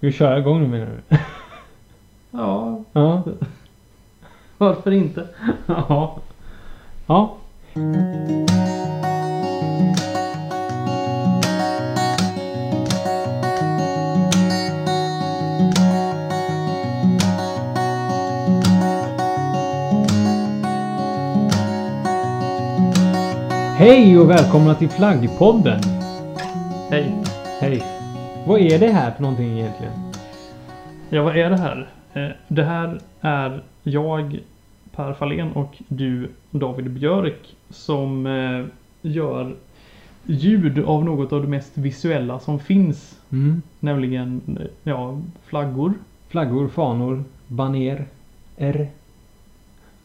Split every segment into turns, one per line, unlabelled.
vi köra igång nu menar du?
Ja,
Ja.
varför inte?
Ja. Ja. Hej och välkomna till Flaggpodden.
Hej.
Hej. Vad är det här för någonting egentligen?
Ja, vad är det här? Eh, Det här är jag, Per Fahlén och du, David Björk, som eh, gör ljud av något av det mest visuella som finns.
Mm.
Nämligen, eh, ja, flaggor.
Flaggor, fanor, baner, R.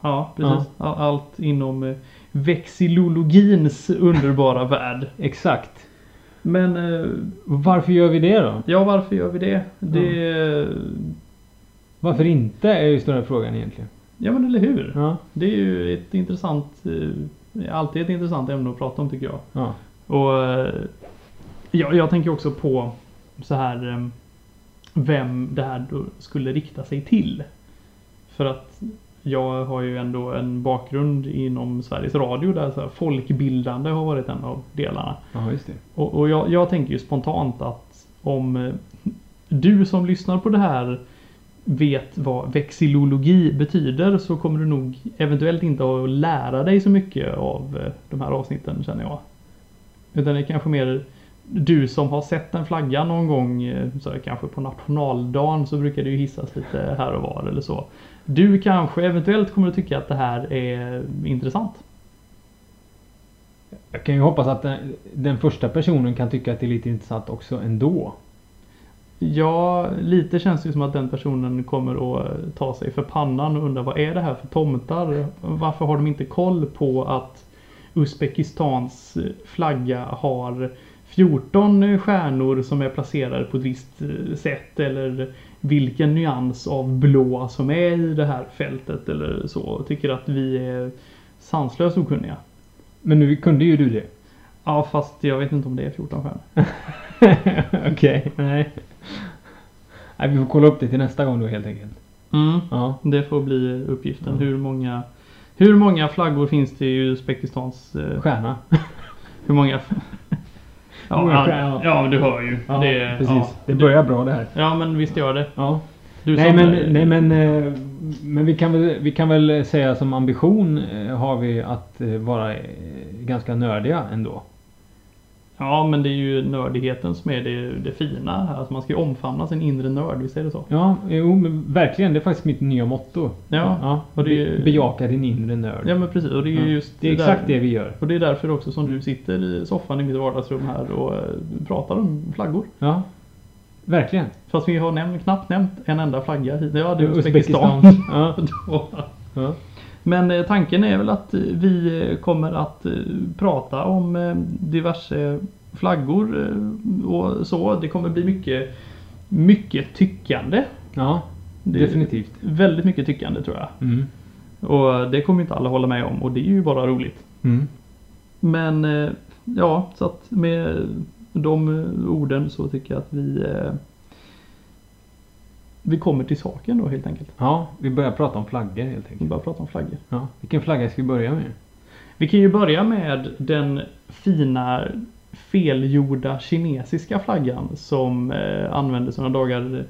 Ja, precis. All- Allt inom vexillologins underbara värld.
Exakt.
Men, eh,
Varför gör vi det då?
ja, varför gör vi det? Det...
Varför inte är ju stora frågan egentligen.
Ja, men eller hur?
Ja.
Det är ju ett intressant, eh, alltid ett intressant ämne att prata om tycker jag.
Ja.
Och eh, jag, jag tänker också på så här vem det här då skulle rikta sig till. För att jag har ju ändå en bakgrund inom Sveriges Radio där så här folkbildande har varit en av delarna.
Ja, just det.
Och, och jag, jag tänker ju spontant att om eh, du som lyssnar på det här vet vad vexillologi betyder så kommer du nog eventuellt inte att lära dig så mycket av eh, de här avsnitten känner jag. Utan det är kanske mer du som har sett en flagga någon gång, eh, så här, kanske på nationaldagen så brukar det ju hissas lite här och var eller så. Du kanske eventuellt kommer att tycka att det här är intressant.
Jag kan ju hoppas att den, den första personen kan tycka att det är lite intressant också ändå.
Ja, lite känns det som att den personen kommer att ta sig för pannan och undra vad är det här för tomtar? Varför har de inte koll på att Uzbekistans flagga har 14 stjärnor som är placerade på ett visst sätt eller vilken nyans av blå som är i det här fältet eller så. Tycker att vi är sanslöst okunniga.
Men nu kunde ju du det.
Ja, fast jag vet inte om det är 14 stjärnor.
Okej, nej. Nej, vi får kolla upp det till nästa gång då helt enkelt.
Mm.
Ja.
Det får bli uppgiften.
Ja.
Hur, många, hur många flaggor finns det i Uzbekistans... Eh,
Stjärna.
hur många... ja, ja, ja, du hör ju.
Ja,
det,
precis.
Ja,
det börjar bra det här.
ja, men visst gör det.
Ja.
Du
Nej men, nej men, eh, men vi, kan väl, vi kan väl säga som ambition eh, har vi att eh, vara ganska nördiga ändå.
Ja, men det är ju nördigheten som är det, det fina. Alltså man ska ju omfamna sin inre nörd, visst är det så?
Ja, jo, men verkligen. Det är faktiskt mitt nya motto.
Ja,
ja
och det
Be- Bejaka din inre nörd.
Ja, men precis. Och det är
Ja.
just
det är exakt det vi gör.
Och det är därför också som du sitter i soffan i mitt vardagsrum här och eh, pratar om flaggor.
Ja, verkligen.
Fast vi har nämnt, knappt nämnt en enda flagga hit. Ja, det är
Uzbekistan.
Uzbekistan.
Ja. Ja.
Men eh, tanken är väl att eh, vi eh, kommer att prata om diverse flaggor och så. Det kommer bli mycket, mycket tyckande.
ja definitivt.
Väldigt mycket tyckande tror jag.
Mm.
Och det kommer inte alla hålla med om och det är ju bara roligt.
Mm.
Men ja, så att med de orden så tycker jag att vi vi kommer till saken då helt enkelt.
Ja, vi börjar prata om flaggor helt
Vi
enkelt.
bara prata om flaggor.
Ja. Vilken flagga ska vi börja med?
Vi kan ju börja med den fina felgjorda kinesiska flaggan som eh, användes några dagar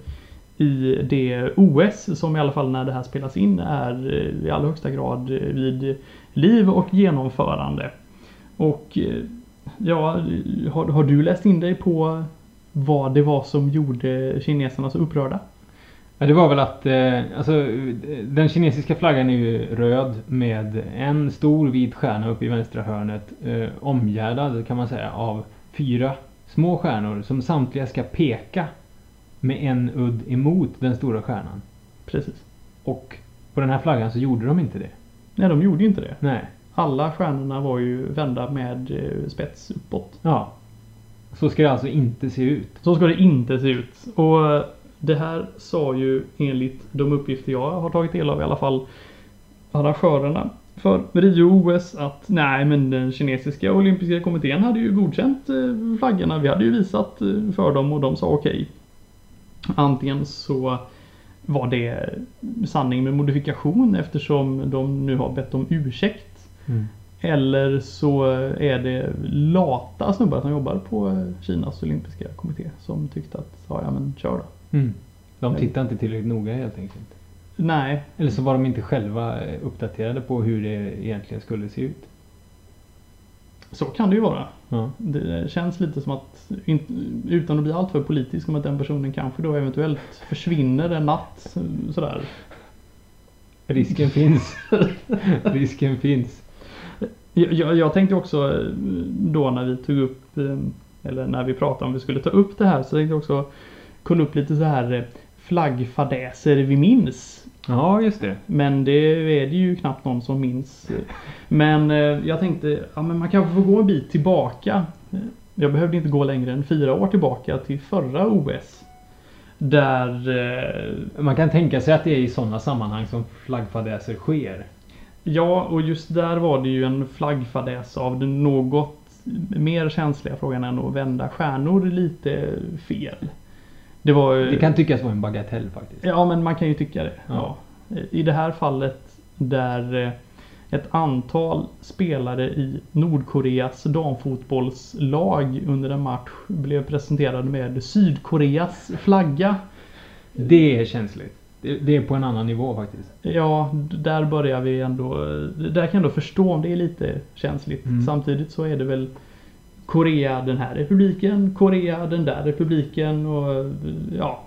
i det OS som i alla fall när det här spelas in är eh, i allra högsta grad eh, vid liv och genomförande. Och eh, ja, har, har du läst in dig på vad det var som gjorde kineserna så upprörda?
Ja, det var väl att eh, alltså, den kinesiska flaggan är ju röd med en stor vit stjärna uppe i vänstra hörnet eh, omgärdad kan man säga av fyra små stjärnor som samtliga ska peka med en udd emot den stora stjärnan.
Precis.
Och på den här flaggan så gjorde de inte det.
Nej, de gjorde ju inte det.
Nej.
Alla stjärnorna var ju vända med eh, spets uppåt.
Ja. Så ska det alltså inte se ut.
Så ska det inte se ut. Och det här sa ju enligt de uppgifter jag har tagit del av i alla fall arrangörerna för Rio OS att nej men den kinesiska olympiska kommittén hade ju godkänt eh, flaggorna. Vi hade ju visat eh, för dem och de sa okej. Antingen så var det sanning med modifikation eftersom de nu har bett om ursäkt.
Mm.
Eller så är det lata snubbar som jobbar på Kinas olympiska kommitté som tyckte att ja, ja men kör då.
Mm. De tittar inte tillräckligt noga helt enkelt.
Nej,
Eller så var de inte själva eh, uppdaterade på hur det egentligen skulle se ut.
så kan det ju vara.
Ja.
Det känns lite som att, utan att bli alltför politisk, som att den personen kanske då eventuellt försvinner en natt sådär.
Risken finns. Risken finns.
Jag, jag, jag tänkte också eh, då när vi tog upp, eh, eller när vi pratade om vi skulle ta upp det här, så tänkte jag också kolla upp lite så här eh, flaggfadäser vi minns.
Ja, just det.
Men det är det ju knappt någon som minns. Men eh, jag tänkte, ja men man kanske får gå en bit tillbaka. Jag behövde inte gå längre än fyra år tillbaka till förra OS. Där eh,
Man kan tänka sig att det är i sådana sammanhang som flaggfadäser sker.
Ja, och just där var det ju en flaggfadäs av den något mer känsliga frågan än att vända stjärnor lite fel. Det var
Det kan tyckas vara en bagatell faktiskt.
Ja, men man kan ju tycka det.
Ja.
Ja. I det här fallet där eh, ett antal spelare i Nordkoreas damfotbollslag under en match blev presenterade med Sydkoreas flagga.
Det är känsligt. Det, är på en annan nivå faktiskt.
Ja, där börjar vi ändå... Där kan jag ändå förstå om det är lite känsligt.
Mm.
Samtidigt så är det väl Korea den här republiken, Korea den där republiken och ja.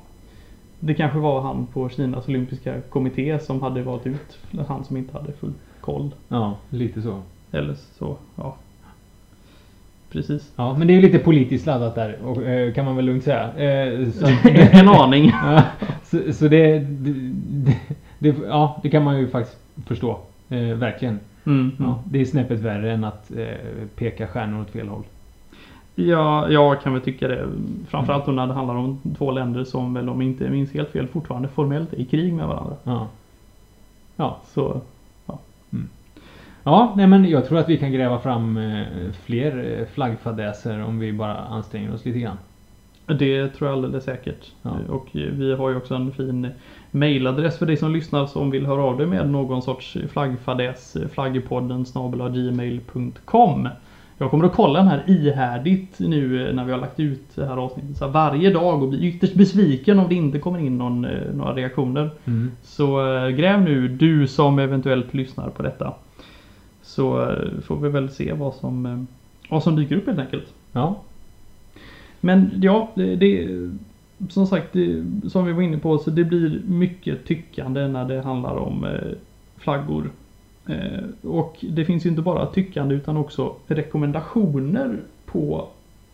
Det kanske var han på Kinas olympiska kommitté som hade valt ut han som inte hade full koll.
Ja, lite så.
Eller så, ja. Precis.
Ja, men det är lite politiskt laddat där, och, eh, kan man väl lugnt säga. Eh,
en aning.
ja, så, så det, det, det, det, ja, det kan man ju faktiskt förstå. Eh, verkligen.
Mm, mm.
Ja, det är snäppet värre än att eh, peka stjärnor åt fel håll.
Ja, jag kan väl tycka det. Framförallt när det handlar om två länder som väl om inte minns helt fel fortfarande formellt är i krig med varandra.
Ja. Ja,
Så
ja nej, men jag tror att vi kan gräva fram eh, fler eh, flaggfadäser om vi bara anstränger oss lite grann.
det tror jag alldeles säkert.
Ja.
Och vi har ju också en fin mailadress för dig som lyssnar som vill höra av dig med någon sorts flaggfadäs. Flaggpodden gmail.com Jag kommer att kolla den här ihärdigt nu när vi har lagt ut det här avsnittet så här varje dag och blir ytterst besviken om det inte kommer in någon, eh, några reaktioner.
Mm.
Så eh, gräv nu, du som eventuellt lyssnar på detta. Så eh, får vi väl se vad som, eh, vad som dyker upp helt enkelt.
Ja.
Men ja, det, det som sagt, det, som vi var inne på, så det blir mycket tyckande när det handlar om eh, flaggor. Eh, och det finns ju inte bara tyckande utan också rekommendationer på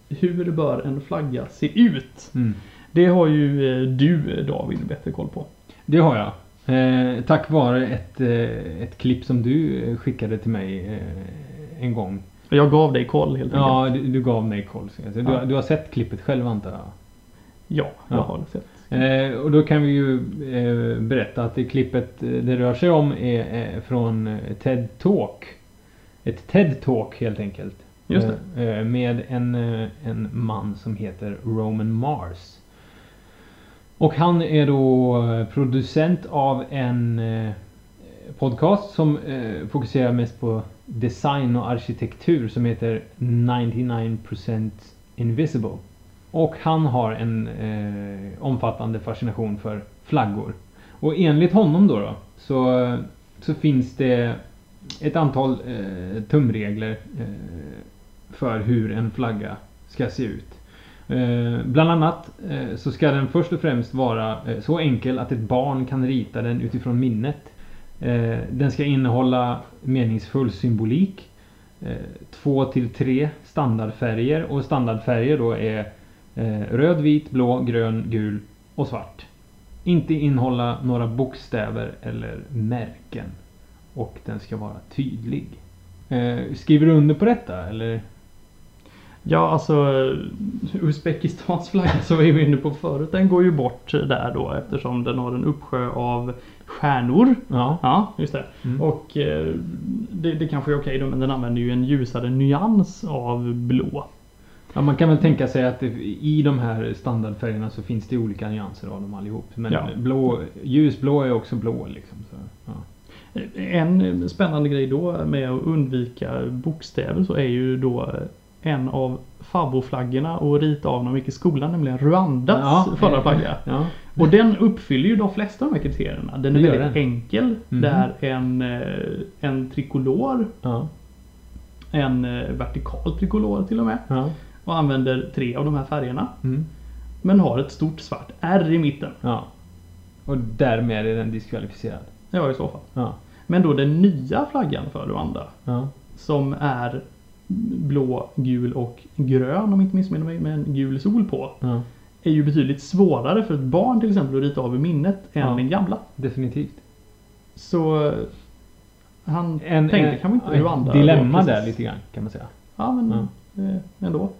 hur bör en flagga se ut.
Mm.
Det har ju eh, du David bättre koll på.
Det har jag. Eh, tack vare ett, eh, ett klipp som du skickade till mig eh, en gång.
Jag gav dig koll helt enkelt.
Ja, du, du gav mig koll. så jag säga. Du,
Ja.
du har sett klippet själv antar jag?
Ja, jag
Ja.
har sett.
Eh, och då kan vi ju eh, berätta att det klippet eh, det rör sig om är eh, från eh, TED Talk. Ett TED Talk helt enkelt.
Just
eh, med en, en man som heter Roman Mars. Och han är då producent av en podcast som fokuserar mest på design och arkitektur som heter 99% Invisible. Och han har en eh, omfattande fascination för flaggor. Och enligt honom då, då så, så finns det ett antal eh, tumregler eh, för hur en flagga ska se ut. Eh, bland annat eh, så ska den först och främst vara eh, så enkel att ett barn kan rita den utifrån minnet. Eh, den ska innehålla meningsfull symbolik. Eh, två till tre standardfärger och standardfärger då är eh, röd, vit, blå, grön, gul och svart. Inte innehålla några bokstäver eller märken. Och den ska vara tydlig. Eh, skriver du under på detta eller?
Ja, alltså Uzbekistans flagga som vi var inne på förut, den går ju bort där då eftersom den har en uppsjö av stjärnor.
Ja.
Ja, just det.
Mm.
Och eh, det, det kanske är okej då, men den använder ju en ljusare nyans av blå.
Ja, man kan väl tänka sig att i de här standardfärgerna så finns det olika nyanser av dem allihop. Men
Ja.
blå, ljusblå är också blå liksom. Så, ja.
En spännande grej då med att undvika bokstäver så är ju då en av favoritflaggorna och rita av dem i skolan, nämligen Rwandas
Ja,
förra flagga.
Ja.
Och den uppfyller ju de flesta av de här kriterierna. Den är väldigt
den.
enkel.
Mhm.
Det är en, eh, en trikolor,
Ja.
en eh, vertikal trikolor till och med.
Ja.
Och använder tre av de här färgerna.
Mm.
Men har ett stort svart R i mitten.
ja. Och därmed är den diskvalificerad.
Ja, i så fall.
Ja.
Men då den nya flaggan för Rwanda.
Ja.
Som är blå, gul och grön om jag inte missminner mig med en gul sol på.
ja.
Är ju betydligt svårare för ett barn till exempel att rita av i minnet än
Ja.
den gamla.
Definitivt.
Så eh, han
En,
tänkte
en,
kanske inte Rwanda.
dilemma där lite grann kan man säga.
Ja men eh, Eh, ändå.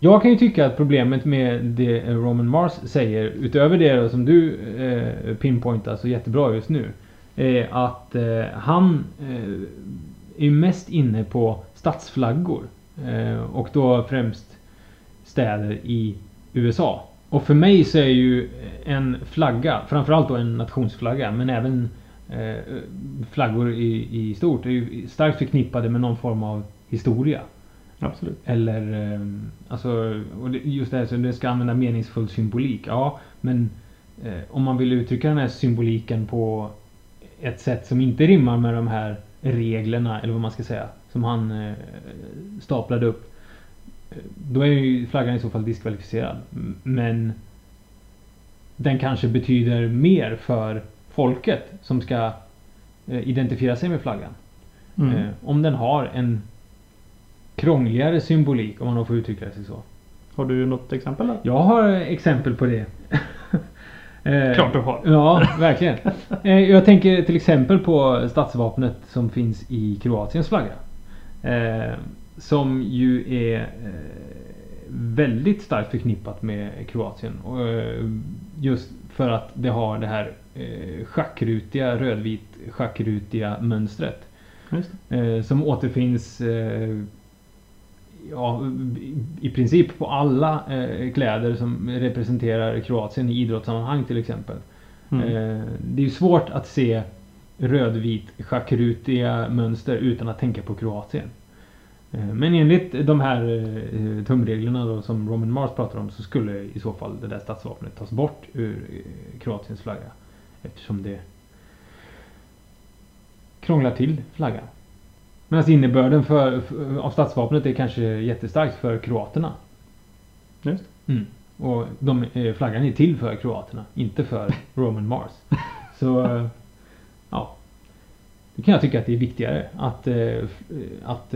Jag kan ju tycka att problemet med det Roman Mars säger, utöver det som du eh, pinpointar så jättebra just nu, är att eh, han eh, är mest inne på stadsflaggor. Eh, och då främst städer i USA. Och för mig så är ju en flagga, framförallt då en nationsflagga, men även eh, flaggor i, i stort, är ju starkt förknippade med någon form av historia.
Absolut.
Eller, eh, alltså, och just det här så det ska använda meningsfull symbolik. Ja, men eh, om man vill uttrycka den här symboliken på ett sätt som inte rimmar med de här reglerna, eller vad man ska säga, som han eh, staplade upp. eh, Då är ju flaggan i så fall diskvalificerad. Men den kanske betyder mer för folket som ska eh, identifiera sig med flaggan.
Mm.
Eh, om den har en krångligare symbolik, om man får uttrycka sig så.
Har du något exempel där?
Jag har exempel på det. Eh,
Klart du har.
Ja, verkligen. Eh, Jag tänker till exempel på statsvapnet som finns i Kroatiens flagga. Eh, Som ju är eh, väldigt starkt förknippat med Kroatien. Och, eh, Just för att det har det här eh, schackrutiga, rödvit schackrutiga mönstret. Eh, som återfinns eh, ja, i- princip på alla eh, kläder som representerar Kroatien i idrottssammanhang till exempel.
Mm.
Eh, det är ju svårt att se rödvit schackrutiga mönster utan att tänka på Kroatien. Eh, men enligt de här eh, tumreglerna då, som Roman Mars pratar om så skulle i så fall det där statsvapnet tas bort ur eh, Kroatiens flagga. Eftersom det krånglar till flaggan. Medan innebörden för, för, av statsvapnet är kanske jättestarkt för kroaterna.
Just
Mm. Och de, eh, flaggan är till för kroaterna, inte för Roman Mars. Så, eh, ja. Det kan jag tycka att det är viktigare att, eh, att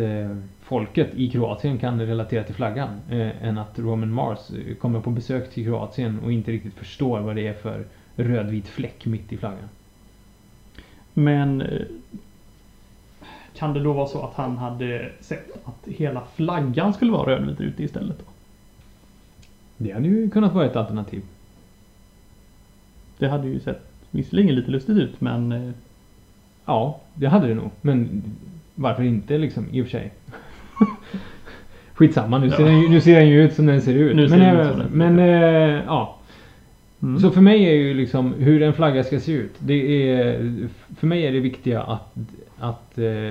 folket i Kroatien kan relatera till flaggan än att Roman Mars kommer på besök till Kroatien och inte riktigt förstår vad det är för rödvit fläck mitt i flaggan.
Men kan det då vara så att han hade sett att hela flaggan skulle vara rödvit ute istället? Då?
Det hade ju kunnat vara ett alternativ.
Det hade ju sett visserligen lite lustigt ut men eh,
Ja, det hade det nog. Men varför inte liksom i och för sig? Skitsamma, nu,
Ja.
ser den, nu ser den ju ut som den ser ut.
Nu ser
men
den ut
eh,
som den ser
men eh, ja.
mm.
Så för mig är ju liksom hur en flagga ska se ut. Det är, för mig är det viktiga att, att eh,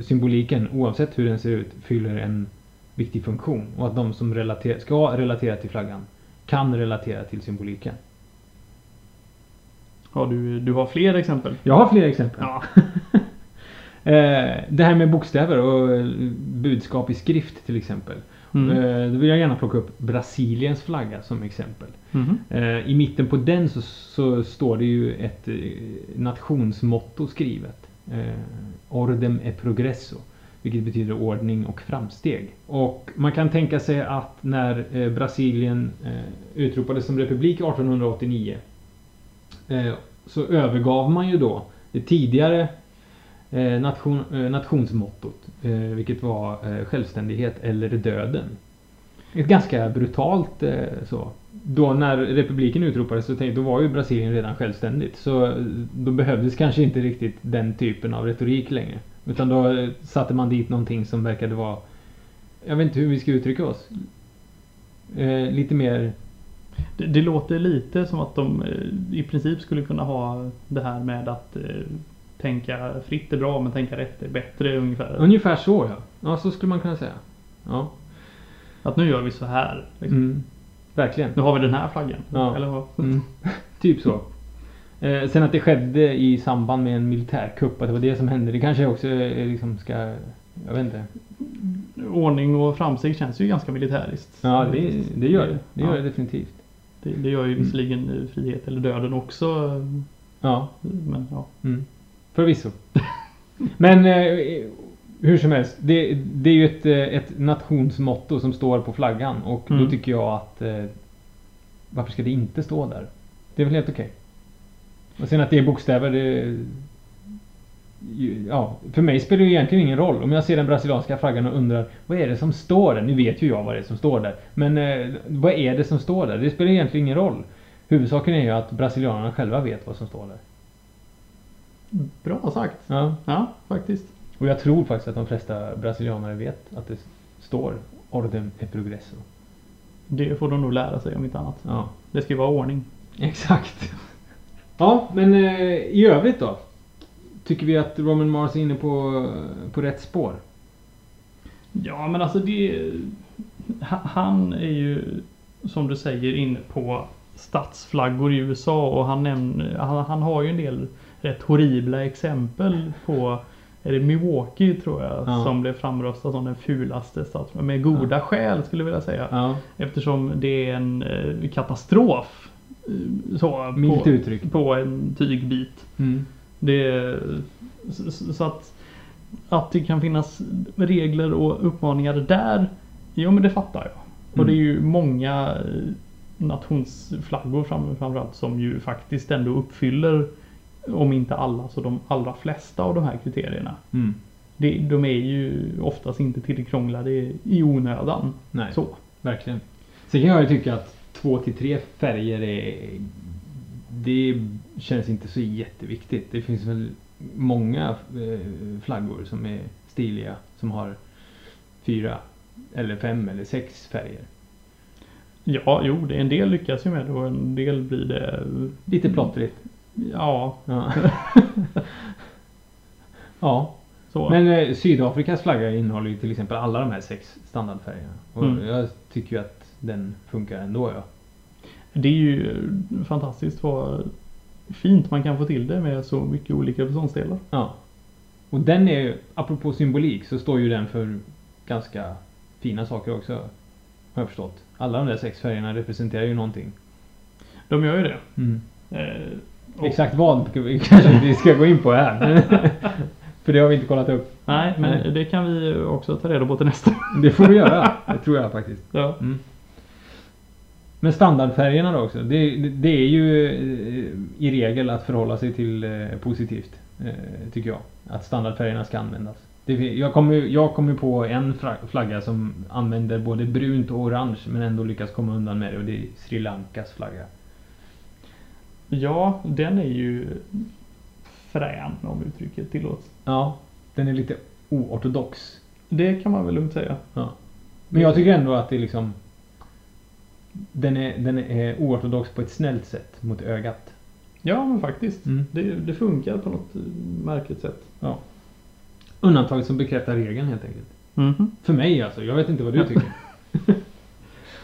symboliken oavsett hur den ser ut fyller en viktig funktion. Och att de som relater, ska relatera till flaggan kan relatera till symboliken.
har du, du har fler exempel?
Jag har fler exempel.
Ja.
Eh, det här med bokstäver och eh, budskap i skrift till exempel.
Mm.
Eh, då vill jag gärna plocka upp Brasiliens flagga som exempel. Eh, I mitten på den så, så står det ju ett nationsmotto skrivet. Eh, Ordem e progresso. Vilket betyder ordning och framsteg. Och man kan tänka sig att när eh, Brasilien eh, utropades som republik 1889 eh, så övergav man ju då det tidigare eh, nation, eh, nationsmottot. Eh, vilket var eh, självständighet eller döden. Ett ganska brutalt eh, så. Då när republiken utropades så tänkte, då var ju Brasilien redan självständigt. Så eh, då behövdes kanske inte riktigt den typen av retorik längre. Utan då eh, satte man dit någonting som verkade vara Jag vet inte hur vi ska uttrycka oss. Eh, lite mer...
Det, det låter lite som att de i princip skulle kunna ha det här med att eh, tänka fritt är bra men tänka rätt är bättre ungefär.
Ungefär så ja. Ja, så skulle man kunna säga. Ja.
Att nu gör vi så här. Liksom.
Mm. Verkligen.
Nu har vi den här flaggan.
Ja.
Eller vad?
Mm. typ så. Eh, sen att det skedde i samband med en militärkupp, att det var det som hände. Det kanske också eh, liksom ska... Jag vet inte.
Ordning och framsteg känns ju ganska militäriskt.
Ja, det, det gör det. Det gör
Ja.
det definitivt.
Det, det gör ju
Mm.
visserligen eh, frihet eller döden också.
Ja.
Men ja.
Mm. Förvisso. Men eh, hur som helst. Det, det är ju ett, eh, ett nationsmotto som står på flaggan. Och då
Mm.
tycker jag att... Eh, varför ska det inte stå där? Det är väl helt okej. Och sen att det är bokstäver, det... Ja, för mig spelar det ju egentligen ingen roll. Om jag ser den brasilianska flaggan och undrar vad är det som står där? Nu vet ju jag vad det är som står där. Men eh, vad är det som står där? Det spelar egentligen ingen roll. Huvudsaken är ju att brasilianerna själva vet vad som står där.
Bra sagt.
Ja.
Ja, faktiskt.
Och jag tror faktiskt att de flesta brasilianare vet att det står Ordem e Progresso.
Det får de nog lära sig om inte annat.
Ja,
Det ska ju vara ordning.
exakt. Ja, men eh, i övrigt då? Tycker vi att Roman Mars är inne på, på rätt spår?
Ja, men alltså det... ha- Han är ju, som du säger, inne på stadsflaggor i USA och han, nämner, han, han har ju en del rätt horribla exempel på är det Milwaukee tror jag
Ja.
som blev framröstad som den fulaste stadsflaggan. Med goda skäl skulle jag vilja säga.
Ja,
Eftersom det är en eh, katastrof. eh, Så,
milt
på,
uttryck.
på en tygbit.
Mm.
Det, så så att, att det kan finnas regler och uppmaningar där. Jo men det fattar jag. Och
Mm.
det är ju många eh, nationsflaggor fram, framförallt som ju faktiskt ändå uppfyller om inte alla så de allra flesta av de här kriterierna.
Mm.
Det, de är ju oftast inte tillkrånglade i onödan.
Nej,
Så.
verkligen. Sen kan jag ju tycka att två till tre färger är... Det känns inte så jätteviktigt. Det finns väl många eh, flaggor som är stiliga. Som har fyra eller fem eller sex färger.
Ja, jo, det, en del lyckas ju med det och en del blir det...
Lite plottrigt.
Ja,
Ja. ja.
så.
Men eh, Sydafrikas flagga innehåller ju till exempel alla de här sex standardfärgerna. Och
Mm.
jag tycker ju att den funkar ändå ja.
Det är ju fantastiskt vad fint man kan få till det med så mycket olika beståndsdelar.
ja. Och den är ju, apropå symbolik, så står ju den för ganska fina saker också. Har jag förstått. Alla de där sex färgerna representerar ju någonting.
De gör ju det.
Mm.
Eh,
Exakt vad vi kanske inte ska gå in på här. för det har vi inte kollat upp.
Nej, men
Nej.
det kan vi också ta reda på till nästa.
Det får vi göra. Det tror jag faktiskt.
Ja.
Mm. Men standardfärgerna då också. Det, det, det är ju eh, i regel att förhålla sig till eh, positivt. Eh, tycker jag. Att standardfärgerna ska användas. Det, jag kommer jag kommer på en flagga som använder både brunt och orange men ändå lyckas komma undan med det och det är Sri Lankas flagga.
Ja, den är ju frän om uttrycket tillåts.
Ja, den är lite oortodox.
Det kan man väl lugnt säga.
Men jag tycker ändå att det är liksom den är, den är oortodox på ett snällt sätt mot ögat.
Ja, men faktiskt.
Mm.
Det, det funkar på något märkligt sätt.
Undantaget som bekräftar regeln helt enkelt.
Mhm.
För mig alltså, jag vet inte vad du tycker.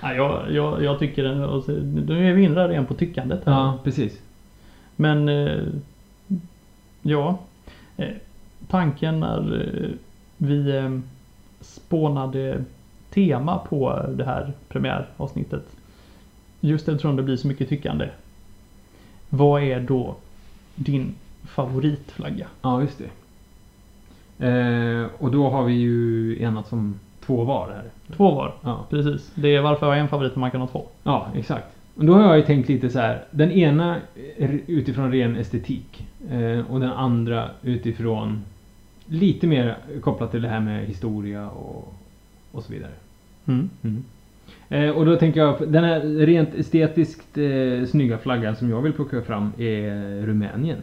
Ja, jag, jag, jag tycker den, och nu är vi inne igen på tyckandet här.
ja, precis.
Men eh, ja, eh, tanken när eh, vi spånade tema på det här premiäravsnittet. Just eftersom det blir så mycket tyckande. Vad är då din favoritflagga?
Ja, just det. Eh, och då har vi ju enats om två var här.
Två var.
Ja,
Precis. Det är varför jag har en favorit och man kan ha två.
ja exakt. Och då har jag ju tänkt lite så här. Den ena utifrån ren estetik. Eh, och den andra utifrån lite mer kopplat till det här med historia och, och så vidare.
Mm.
Mm. Eh, och då tänker jag, den här rent estetiskt eh, snygga flaggan som jag vill plocka fram är Rumänien.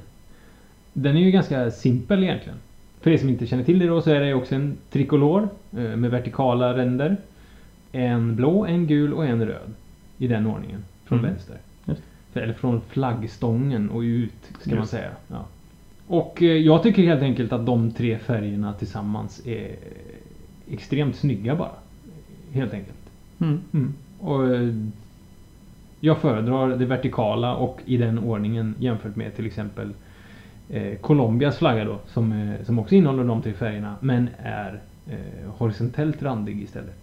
Den är ju ganska simpel egentligen. För er som inte känner till det då så är det också en trikolor eh, med vertikala ränder. en blå, en gul och en röd. I den ordningen. Från
Mm.
vänster. För- Eller från flaggstången och ut, ska man
Just.
säga. Ja. Och eh, jag tycker helt enkelt att de tre färgerna tillsammans är extremt snygga bara. Helt enkelt.
Mm.
Och eh, jag föredrar det vertikala och i den ordningen jämfört med till exempel eh, Colombias flagga då som, eh, som också innehåller de tre färgerna men är eh, horisontellt randig istället.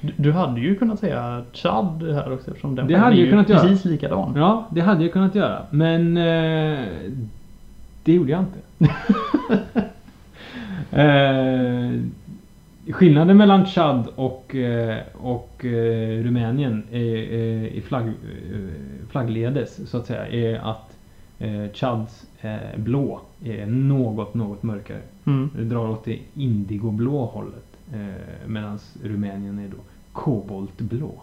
Du, du hade ju kunnat säga Chad här också eftersom den
Det hade
är ju
kunnat göra.
precis likadan.
Ja, det hade jag kunnat göra men det gjorde jag inte. eh, skillnaden mellan Chad och, eh, och eh, Rumänien i flagg, flaggledes så att säga är att eh, Chads eh, blå är något, något mörkare.
Mm.
Det drar åt det indigoblå hållet. Eh, Medan Rumänien är då koboltblå.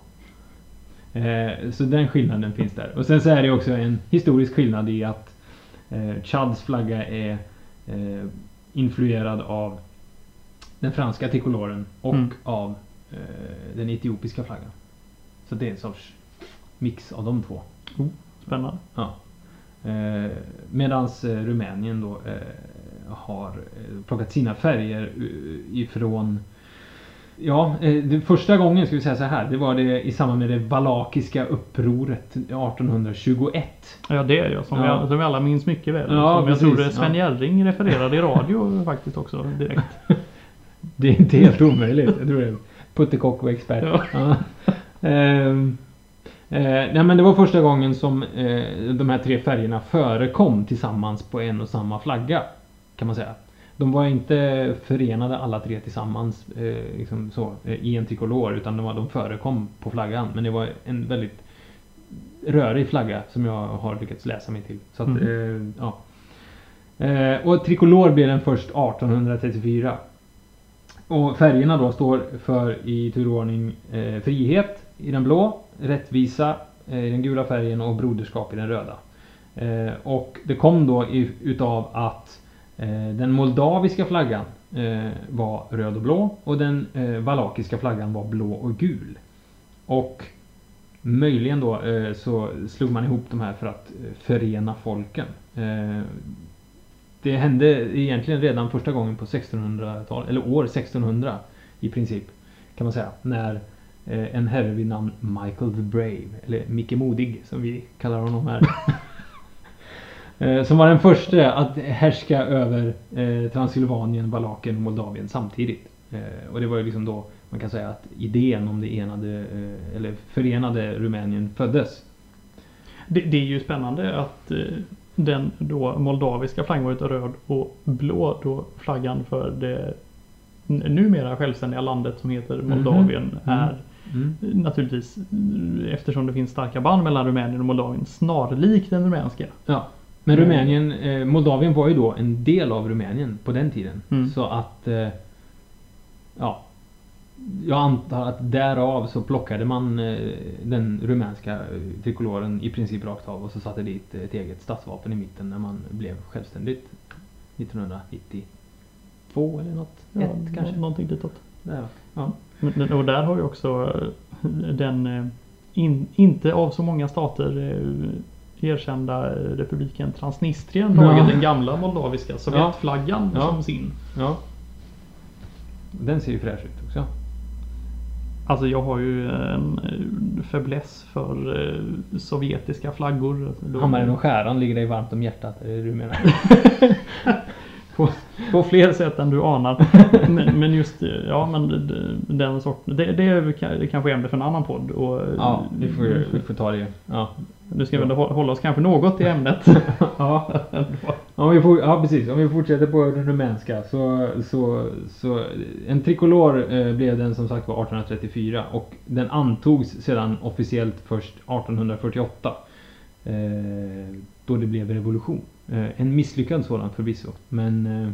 Eh, så den skillnaden finns där. Och sen så är det också en historisk skillnad i att eh, Chads flagga är eh, influerad av den franska trikoloren och
Mm.
av eh, den etiopiska flaggan. Så det är en sorts mix av de två.
Spännande.
Ja. Eh, medans eh, Rumänien då eh, har eh, plockat sina färger ifrån Ja, det första gången ska vi säga så här. Det var det i samband med det valakiska upproret 1821.
Ja det är jag som,
Ja.
jag, som vi alla minns mycket väl.
Ja,
som jag
precis,
tror Sven
ja.
Jerring refererade i radio faktiskt också direkt.
Det är inte helt omöjligt. Jag tror det är Puttekock och expert.
Ja.
Ja. Ehm, eh, nej men det var första gången som eh, de här tre färgerna förekom tillsammans på en och samma flagga. Kan man säga. De var inte förenade alla tre tillsammans eh, liksom så, eh, i en trikolor utan de, var, de förekom på flaggan. Men det var en väldigt rörig flagga som jag har lyckats läsa mig till. Så att,
Mm.
eh, ja. Eh, och trikolor blev den först 1834. Och färgerna då står för i turordning eh, frihet i den blå, rättvisa eh, i den gula färgen och broderskap i den röda. Eh, och det kom då utav att eh, den moldaviska flaggan var röd och blå och den valakiska flaggan var blå och gul. Och möjligen då så slog man ihop de här för att förena folken. Det hände egentligen redan första gången på 1600-talet, eller år 1600 i princip. Kan man säga. När en herre vid namn Michael the Brave, eller Micke Modig som vi kallar honom här. eh, som var den första att härska över eh, Transylvanien, Valakien och Moldavien samtidigt. Eh, och det var ju liksom då man kan säga att idén om det enade, eh, eller förenade Rumänien föddes.
Det, det är ju spännande att eh, den då moldaviska flaggan var röd och blå då flaggan för det numera självständiga landet som heter
Mhm.
Moldavien
Mm.
är
Mm.
naturligtvis eh, eftersom det finns starka band mellan Rumänien och Moldavien snarlik den rumänska.
Ja. Men. Rumänien, eh, Moldavien var ju då en del av Rumänien på den tiden.
Mm.
Så att, eh, ja. Jag antar att därav så plockade man eh, den rumänska eh, trikoloren i princip rakt av och så satte dit ett eget statsvapen i mitten när man blev självständigt 1992 eller något.
Ja,
Ett kanske.
nå- Någonting ditåt.
Där. Ja.
Men, och där har ju också eh, den eh, in, inte av så många stater eh, erkända republiken Transnistrien
Ja.
tagit den gamla moldaviska Sovjetflaggan
Ja.
som sin.
ja. Den ser ju fräsch ut också.
Alltså jag har ju en fäbless för sovjetiska flaggor.
Hammaren och skäran ligger dig varmt om hjärtat, är det du menar?
på, på fler sätt än du anar. men, men just ja, men den sorten. Det, det är det kanske är ämne för en annan podd. Och,
Ja, vi får, vi får ta det. Ja.
Nu ska vi ändå hå- hålla oss kanske något i ämnet.
Ja. Om vi får, ja precis, om vi fortsätter på den rumänska så, så, så en trikolor eh, blev den som sagt var 1834 och den antogs sedan officiellt först 1848. Eh, då det blev revolution. Eh, en misslyckad sådan förvisso, men eh,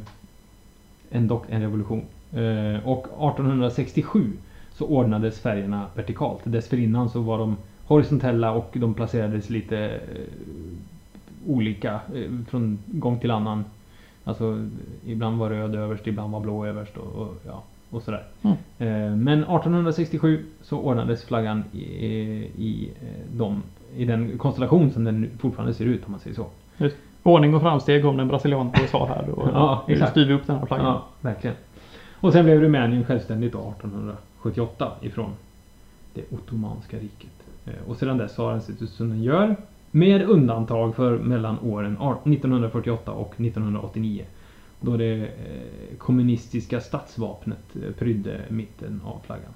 ändå en revolution. Eh, och 1867 så ordnades färgerna vertikalt. Dessförinnan så var de horisontella och de placerades lite eh, olika eh, från gång till annan. Alltså ibland var röd överst, ibland var blå överst och, och ja. och sådär.
Mm.
Eh, Men 1867 så ordnades flaggan i, i, eh, de, i den konstellation som den fortfarande ser ut om man säger så.
Ordning och framsteg om den brasilianske sa här. Och
Ja,
nu styr vi upp den här flaggan.
Ja, verkligen. Och sen blev Rumänien självständigt då 1878 ifrån det ottomanska riket. Eh, Och sedan dess har den sett ut som den gör. Med undantag för mellan åren 1948 och 1989. Då det eh, kommunistiska statsvapnet eh, prydde mitten av flaggan.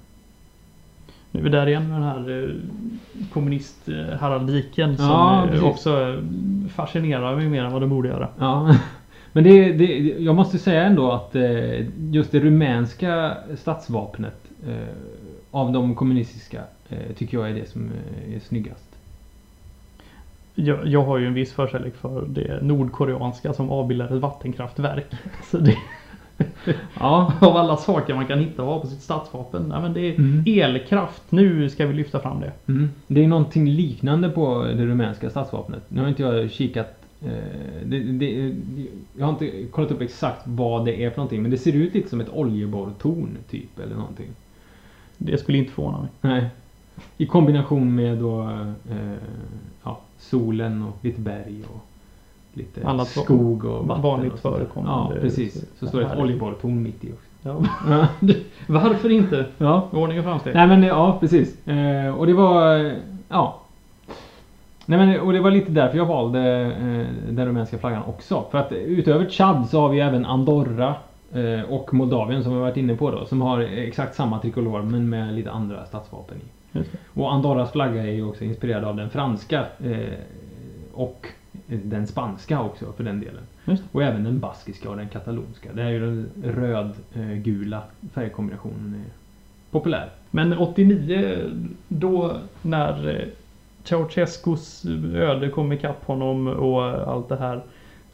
Nu är vi där igen med den här eh, kommunist-heraldiken som
Ja,
eh, också eh, fascinerar mig mer än vad det borde göra.
Ja, men det, det, jag måste säga ändå att just det rumänska statsvapnet av de kommunistiska tycker jag är det som är snyggast.
Jag, jag har ju en viss förkärlek för det nordkoreanska som avbildar ett vattenkraftverk. Så det,
Ja,
av alla saker man kan hitta och ha på sitt statsvapen. Nej, men det är
Mm.
elkraft. Nu ska vi lyfta fram det.
mm. det är någonting liknande på det rumänska statsvapnet. Nu har inte jag kikat eh, det, det, jag har inte kollat upp exakt vad det är för någonting men det ser ut lite som ett oljeborrtorn typ eller någonting.
Det skulle inte förvåna mig.
Nej. I kombination med då eh, ja, solen och lite berg och lite
Annat
skog och
va-
vatten.
vanligt
och
förekommande.
Ja, precis. Så står det ett oljeborrtorn mitt i också.
Ja. Varför inte?
ja.
Ordning och framsteg.
Nej men ja, precis. Eh, och det var, ja. Nej men och det var lite därför jag valde eh, den rumänska flaggan också. För att utöver Chad så har vi även Andorra eh, och Moldavien som vi varit inne på då. Som har exakt samma trikolor men med lite andra statsvapen i. Och Andorras flagga är ju också inspirerad av den franska eh, och den spanska också för den delen.
Just
Och även den baskiska och den katalonska. Det är ju den röd-gula färgkombinationen är populär.
Men 89 då när eh, Ceausescus öde kom ikapp honom och allt det här.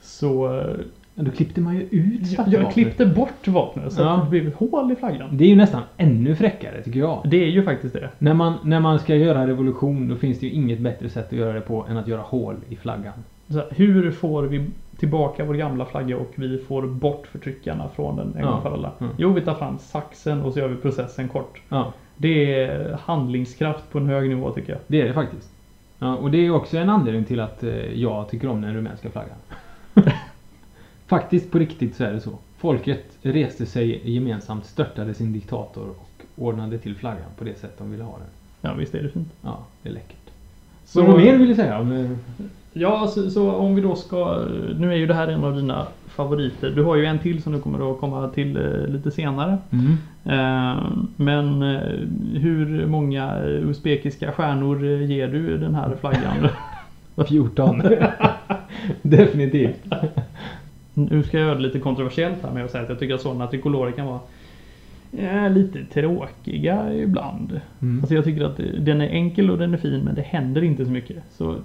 Så eh,
Ja, då klippte man ju ut
jag, jag klippte bort vapnet så
Ja.
att det blev hål i flaggan.
Det är ju nästan ännu fräckare tycker jag.
Det är ju faktiskt det.
När man, när man ska göra revolution då finns det ju inget bättre sätt att göra det på än att göra hål i flaggan.
Så här, hur får vi tillbaka vår gamla flagga och vi får bort förtryckarna från den en
Ja.
gång för alla?
Mm.
Jo, vi tar fram saxen och så gör vi processen kort.
Ja,
Det är handlingskraft på en hög nivå tycker jag.
det är det faktiskt. Ja, och det är också en anledning till att eh, jag tycker om den rumänska flaggan. faktiskt på riktigt så är det så. Folket reste sig gemensamt, störtade sin diktator och ordnade till flaggan på det sätt de ville ha den.
Ja, visst är det fint.
Ja, det är läckert.
Så-
vad mer vill du säga? Om, eh,
Ja, så, så om vi då ska... Nu är ju det här en av dina favoriter. Du har ju en till som du kommer att komma till eh, lite senare.
mm.
Eh, men eh, hur många uzbekiska stjärnor ger du den här flaggan?
14. Definitivt.
nu ska jag göra det lite kontroversiellt här med att säga att jag tycker att sådana trikolorer kan vara eh, lite tråkiga ibland.
Mm.
Alltså jag tycker att den är enkel och den är fin men det händer inte så mycket. Så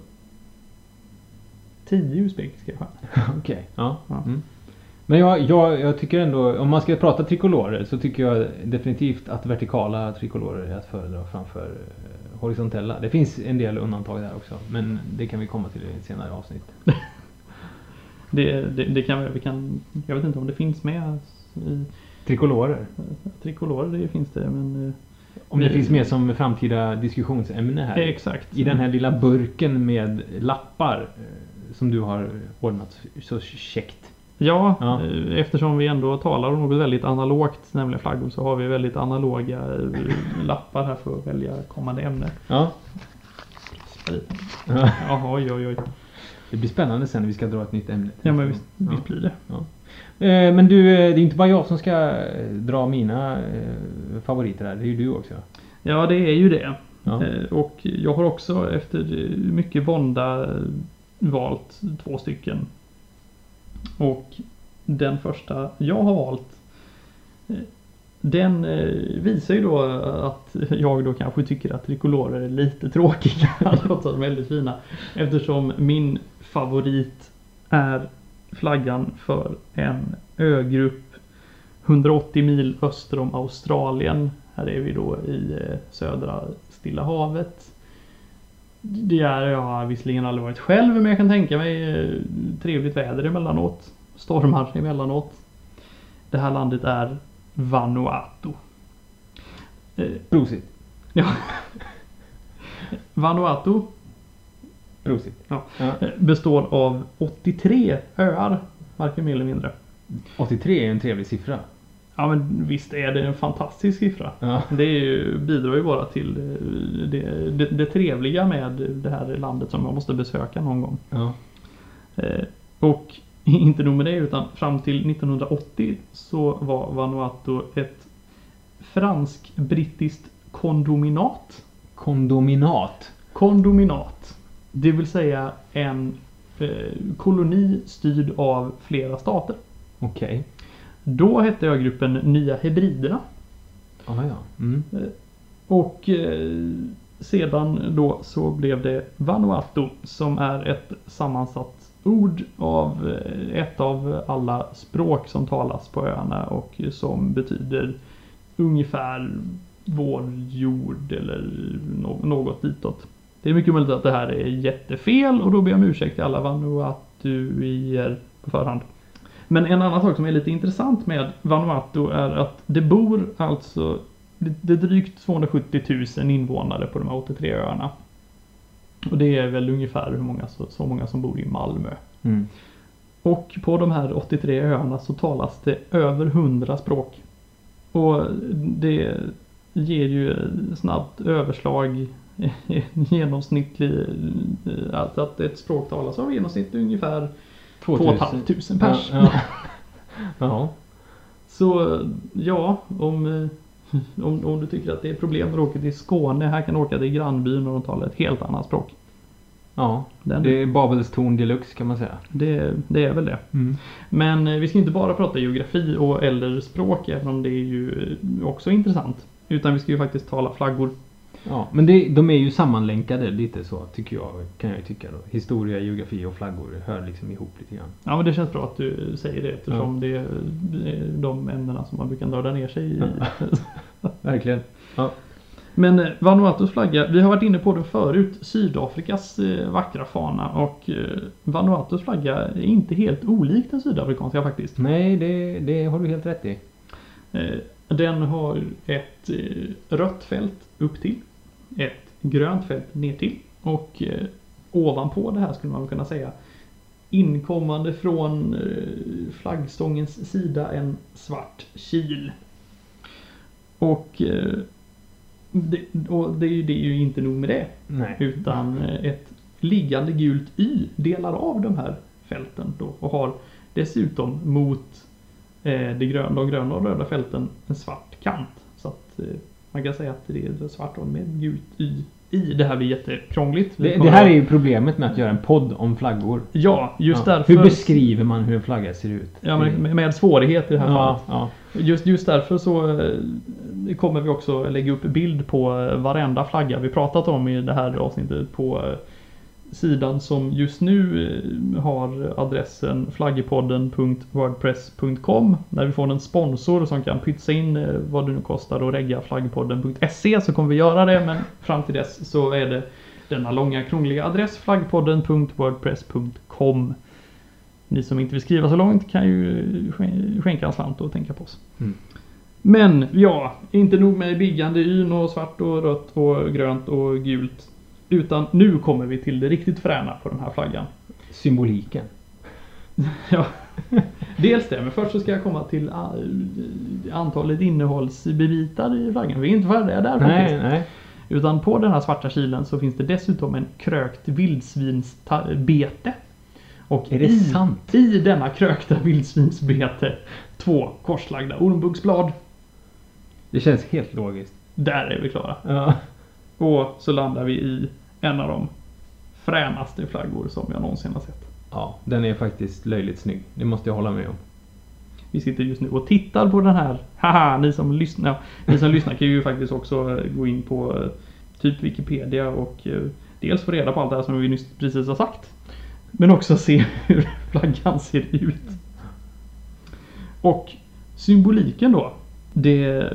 10 uzbekiska stjärnor.
Okej.
Ja.
Mm. Men jag, jag, jag tycker ändå, om man ska prata trikolorer så tycker jag definitivt att vertikala trikolorer är att föredra framför eh, horisontella. Det finns en del undantag där också, men det kan vi komma till i ett senare avsnitt.
Det, det, det kan vi, vi kan... Jag vet inte om det finns med i
Trikolorer.
trikolorer. Det finns det men... eh,
Om det
Mm.
finns med som framtida diskussionsämne här.
Exakt.
I den här lilla burken med lappar eh, som du har ordnat så käckt.
Ja,
Ja.
eh, eftersom vi ändå talar om något väldigt analogt, nämligen flaggor, så har vi väldigt analoga eh, lappar här för att välja kommande ämne.
Ja.
Jaha, oj, oj, oj.
Det blir spännande sen när vi ska dra ett nytt ämne.
Ja, men visst,
Ja.
visst blir det.
Eh, Men du, det är inte bara jag som ska dra mina favoriter här. Det är ju du också.
Ja, det är ju det.
Ja.
Och jag har också efter mycket vånda valt två stycken. Och den första jag har valt eh, den eh, visar ju då att jag då kanske tycker att trikolorer är lite tråkiga trots att de är väldigt fina. Eftersom min favorit är flaggan för en ögrupp 180 mil öster om Australien. Här är vi då i eh, södra Stilla havet. Det är, jag har visserligen aldrig varit själv men jag kan tänka mig eh, trevligt väder emellanåt. Stormar emellanåt. Det här landet är Vanuatu. Eh,
Prosit.
ja. Vanuatu
Prosit.
Ja.
Ja.
eh, består av 83 öar, varken mer eller mindre.
83 är en trevlig siffra.
Ja men visst är det en fantastisk siffra.
Ja.
Det ju, bidrar ju bara till det, det, det trevliga med det här landet som man måste besöka någon gång.
Ja.
Eh, och inte nog med det utan fram till 1980 så var Vanuatu ett fransk-brittiskt kondominat.
Kondominat.
Kondominat. Det vill säga en eh, koloni styrd av flera stater.
Okej.
Då hette ögruppen Nya Hebriderna.
Ah, ja. Mm.
Och eh, sedan då så blev det Vanuatu som är ett sammansatt ord av eh, ett av alla språk som talas på öarna och som betyder ungefär vår jord eller nå- något ditåt. Det är mycket möjligt att det här är jättefel och då ber jag om ursäkt till alla Vanuatuier på förhand. Men en annan sak som är lite intressant med Vanuatu är att det bor alltså det är drygt 270 000 invånare på de här 83 öarna. Och det är väl ungefär hur många, så, så många som bor i Malmö.
Mm.
Och på de här 83 öarna så talas det över 100 språk. Och det ger ju snabbt överslag en genomsnittlig, alltså att ett språk talas av genomsnitt ungefär 2 500 pers.
Ja. Ja. ja.
Så ja, om, eh, om, om du tycker att det är problem när du åker till Skåne, här kan du åka till grannbyn och de talar ett helt annat språk.
ja.
Den,
Det
det,
är Babels torn deluxe kan man säga.
det, är väl det.
Mm.
Men eh, vi ska inte bara prata geografi och eller språk, även om det är ju också intressant. Utan vi ska ju faktiskt tala flaggor.
Ja, men det, de är ju sammanlänkade lite så tycker jag. Kan jag tycka då. Historia, geografi och flaggor hör liksom ihop lite grann.
Ja men det känns bra att du säger det eftersom det är det är de ämnena som man brukar nörda ner sig i.
Verkligen.
Men eh, Vanuatus flagga, vi har varit inne på det förut, Sydafrikas eh, vackra fana och eh, Vanuatus flagga är inte helt olik den sydafrikanska faktiskt.
Nej, det, det har du helt rätt i.
Den har ett rött fält upp till, ett grönt fält ner till och eh, ovanpå det här skulle man kunna säga inkommande från eh, flaggstångens sida en svart kil. Och, eh, det, och det, är ju, det är ju inte nog med det.
Nej.
Utan ett liggande gult Y delar av de här fälten då och har dessutom mot eh, det gröna, de gröna och röda fälten en svart kant. Så att man kan säga att det är svart och med gult Y i. Det här blir jättekrångligt.
Det, det här är ju problemet med att göra en podd om flaggor.
Ja, just
ja.
därför.
Hur beskriver man hur en flagga ser ut?
Ja, men med- med svårighet i det här
ja,
fallet.
ja.
Just, just därför så eh, kommer vi också lägga upp bild på eh, varenda flagga vi pratat om i det här avsnittet på eh, sidan som just nu eh, har adressen flaggepodden.wordpress.com. När vi får en sponsor som kan pytsa in eh, vad det nu kostar att regga flaggpodden.se så kommer vi göra det men fram till dess så är det denna långa krångliga adress flaggpodden.wordpress.com. Ni som inte vill skriva så långt kan ju skän- skänka en slant och tänka på oss.
Mm.
Men ja, inte nog med biggande yn och svart och rött och grönt och gult. Utan nu kommer vi till det riktigt fräna på den här flaggan.
Symboliken.
Ja, dels det, men först så ska jag komma till ah, antalet innehållsbitar i flaggan. Vi är inte färdiga där
Nej,
faktiskt.
nej.
Utan på den här svarta kilen så finns det dessutom en krökt vildsvinsbete. Och
Är det
i,
sant?
i denna krökta vildsvinsbete två korslagda ormbunksblad.
Det känns helt logiskt.
Där är vi klara.
Ja.
Och så landar vi i en av de fränaste flaggor som jag någonsin har sett.
ja, den är faktiskt löjligt snygg. Det måste jag hålla med om.
Vi sitter just nu och tittar på den här. Haha, ni som lyssnar, ni som lyssnar kan ju faktiskt också eh, gå in på eh, typ Wikipedia och eh, dels få reda på allt det här som vi nyss precis har sagt. Men också se hur flaggan ser ut. Och symboliken då. Det,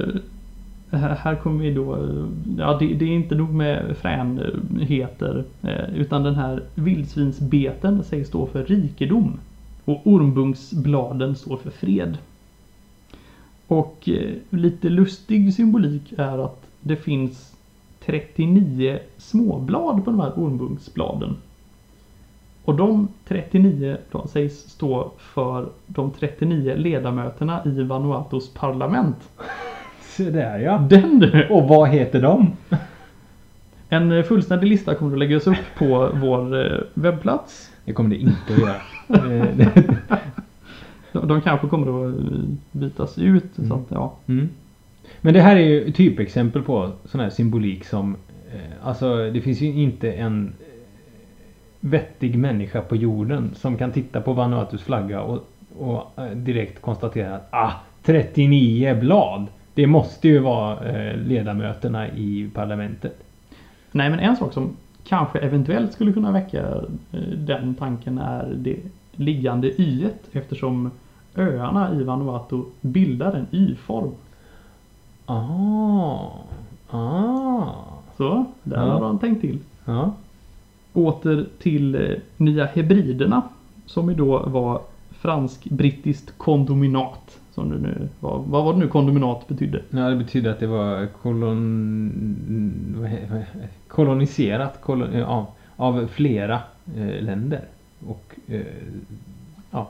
här kommer vi då, eh, ja det, det är inte nog med fränheter eh, utan den här vildsvinsbeten sägs stå för rikedom. Och ormbunksbladen står för fred. Och eh, lite lustig symbolik är att det finns 39 småblad på de här ormbunksbladen. Och de 39 de sägs stå för de 39 ledamöterna i Vanuatus parlament.
Se där ja.
Den du!
Och vad heter de?
En eh, fullständig lista kommer att läggas upp på vår eh, webbplats.
Det kommer det inte att göra.
De de kanske kommer att eh, bytas ut. Så
Mm.
att, ja.
mm. Men det här är ju typexempel på sån här symbolik som Alltså det finns ju inte en vettig människa på jorden som kan titta på Vanuatus flagga och, och direkt konstatera att ah, 39 blad. Det måste ju vara eh, ledamöterna i parlamentet.
Nej men en sak som kanske eventuellt skulle kunna väcka eh, den tanken är det liggande y eftersom öarna i Vanuatu bildar en y-form.
Ah, ah.
Så, där
Ja.
har de tänkt till.
Ja.
Åter till eh, Nya Hebriderna som ju då var fransk-brittiskt kondominat. Som det nu var. Vad var det nu kondominat betydde?
Ja, det betyder att det var kolon... koloniserat kolon... ja, av flera eh, länder. Och eh, ja,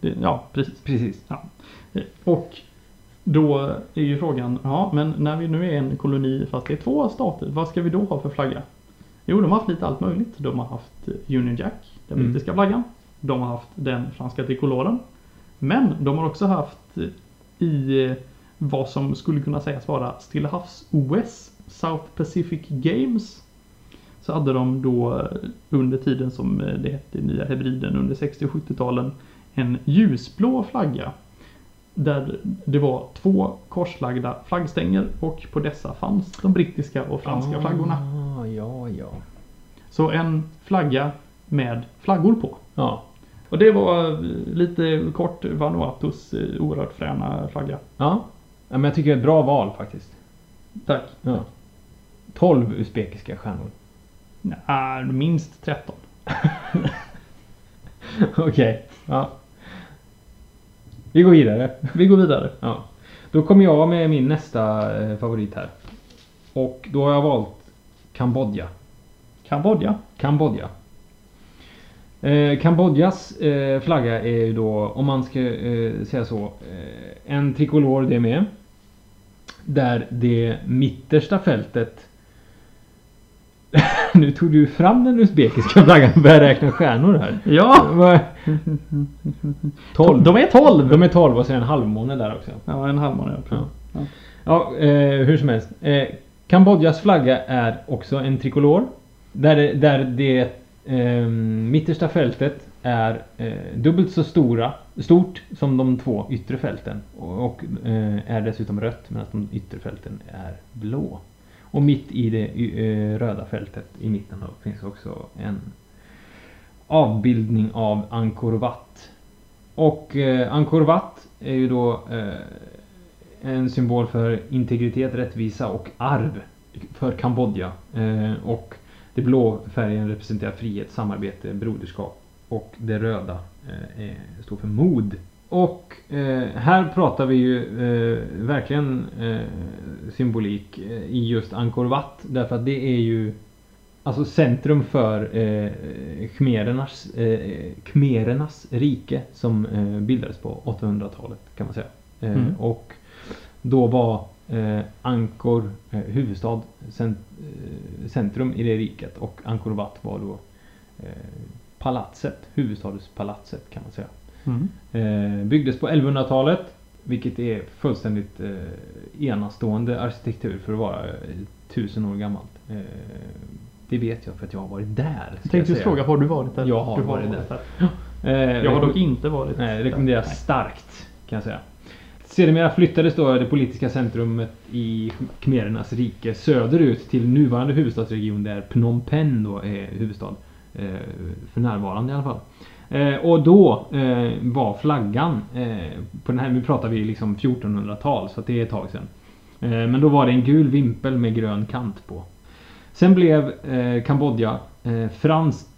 Det, ja, precis.
precis.
Eh, Och då är ju frågan, ja men när vi nu är en koloni fast det är två stater, vad ska vi då ha för flagga? Jo, de har haft lite allt möjligt. De har haft eh, Union Jack, den
Mm.
brittiska flaggan. De har haft den franska trikoloren. Men de har också haft i eh, vad som skulle kunna sägas vara Stilla havs-OS, South Pacific Games. Så hade de då eh, under tiden som eh, det hette Nya Hebriden under 60 och 70-talen en ljusblå flagga. Där det var två korslagda flaggstänger och på dessa fanns de brittiska och franska flaggorna.
Ah, ja, ja.
Så en flagga med flaggor på.
Ja.
Och det var eh, lite kort Vanuatus eh, oerhört fräna flagga.
Ja. ja men jag tycker det är ett bra val faktiskt.
Tack.
Ja. 12 usbekiska stjärnor.
Ja, minst 13.
Okej. Ja. Vi går vidare.
Vi går vidare.
Ja. Då kommer jag med min nästa eh, favorit här. Och då har jag valt Kambodja.
Kambodja.
Kambodja. Eh, Kambodjas eh, flagga är ju då, om man ska eh, säga så, eh, en trikolor det med. Där det mittersta fältet Nu tog du fram den usbekiska flaggan och började räkna stjärnor här.
Ja!
Vad- 12.
De är 12!
De är 12 och så är det en halvmåne där också.
Ja, en halvmåne. Ja.
Ja. Ja, eh, hur som helst. Eh, Kambodjas flagga är också en trikolor. Där, där det eh, mittersta fältet är eh, dubbelt så stora, stort som de två yttre fälten. Och, och eh, är dessutom rött medan de yttre fälten är blå. Och mitt i det eh, röda fältet i mitten då, finns också en avbildning av Angkor Wat. Och eh, Angkor Wat är ju då eh, en symbol för integritet, rättvisa och arv för Kambodja. Eh, och det blå färgen representerar frihet, samarbete, broderskap. Och det röda eh, står för mod. Och eh, här pratar vi ju eh, verkligen eh, symbolik eh, i just Angkor Wat. Därför att det är ju Alltså centrum för eh, khmerernas, eh, khmerernas rike som eh, bildades på 800-talet kan man säga. Eh,
Mm.
Och då var eh, Angkor eh, huvudstad, cent, eh, centrum i det riket och Angkor Wat var då eh, palatset, huvudstadspalatset kan man säga.
Mm.
Eh, byggdes på 1100-talet vilket är fullständigt eh, enastående arkitektur för att vara tusen år gammalt. Det vet jag för att jag har varit där.
Jag tänkte just fråga, har du varit där?
Jag har
du
varit
där.
Eh,
Jag har dock inte varit
Nej,
där.
rekommenderas
Nej.
starkt kan jag säga. Sedermera flyttades då det politiska centrumet i Khmerernas rike söderut till nuvarande huvudstadsregion där Phnom Penh då är huvudstad. Eh, för närvarande i alla fall. Eh, och då eh, var flaggan, på den här, nu pratar vi liksom 1400-tal så det är ett tag sedan. Men då var det en gul vimpel med grön kant på. Sen blev Kambodja franskt,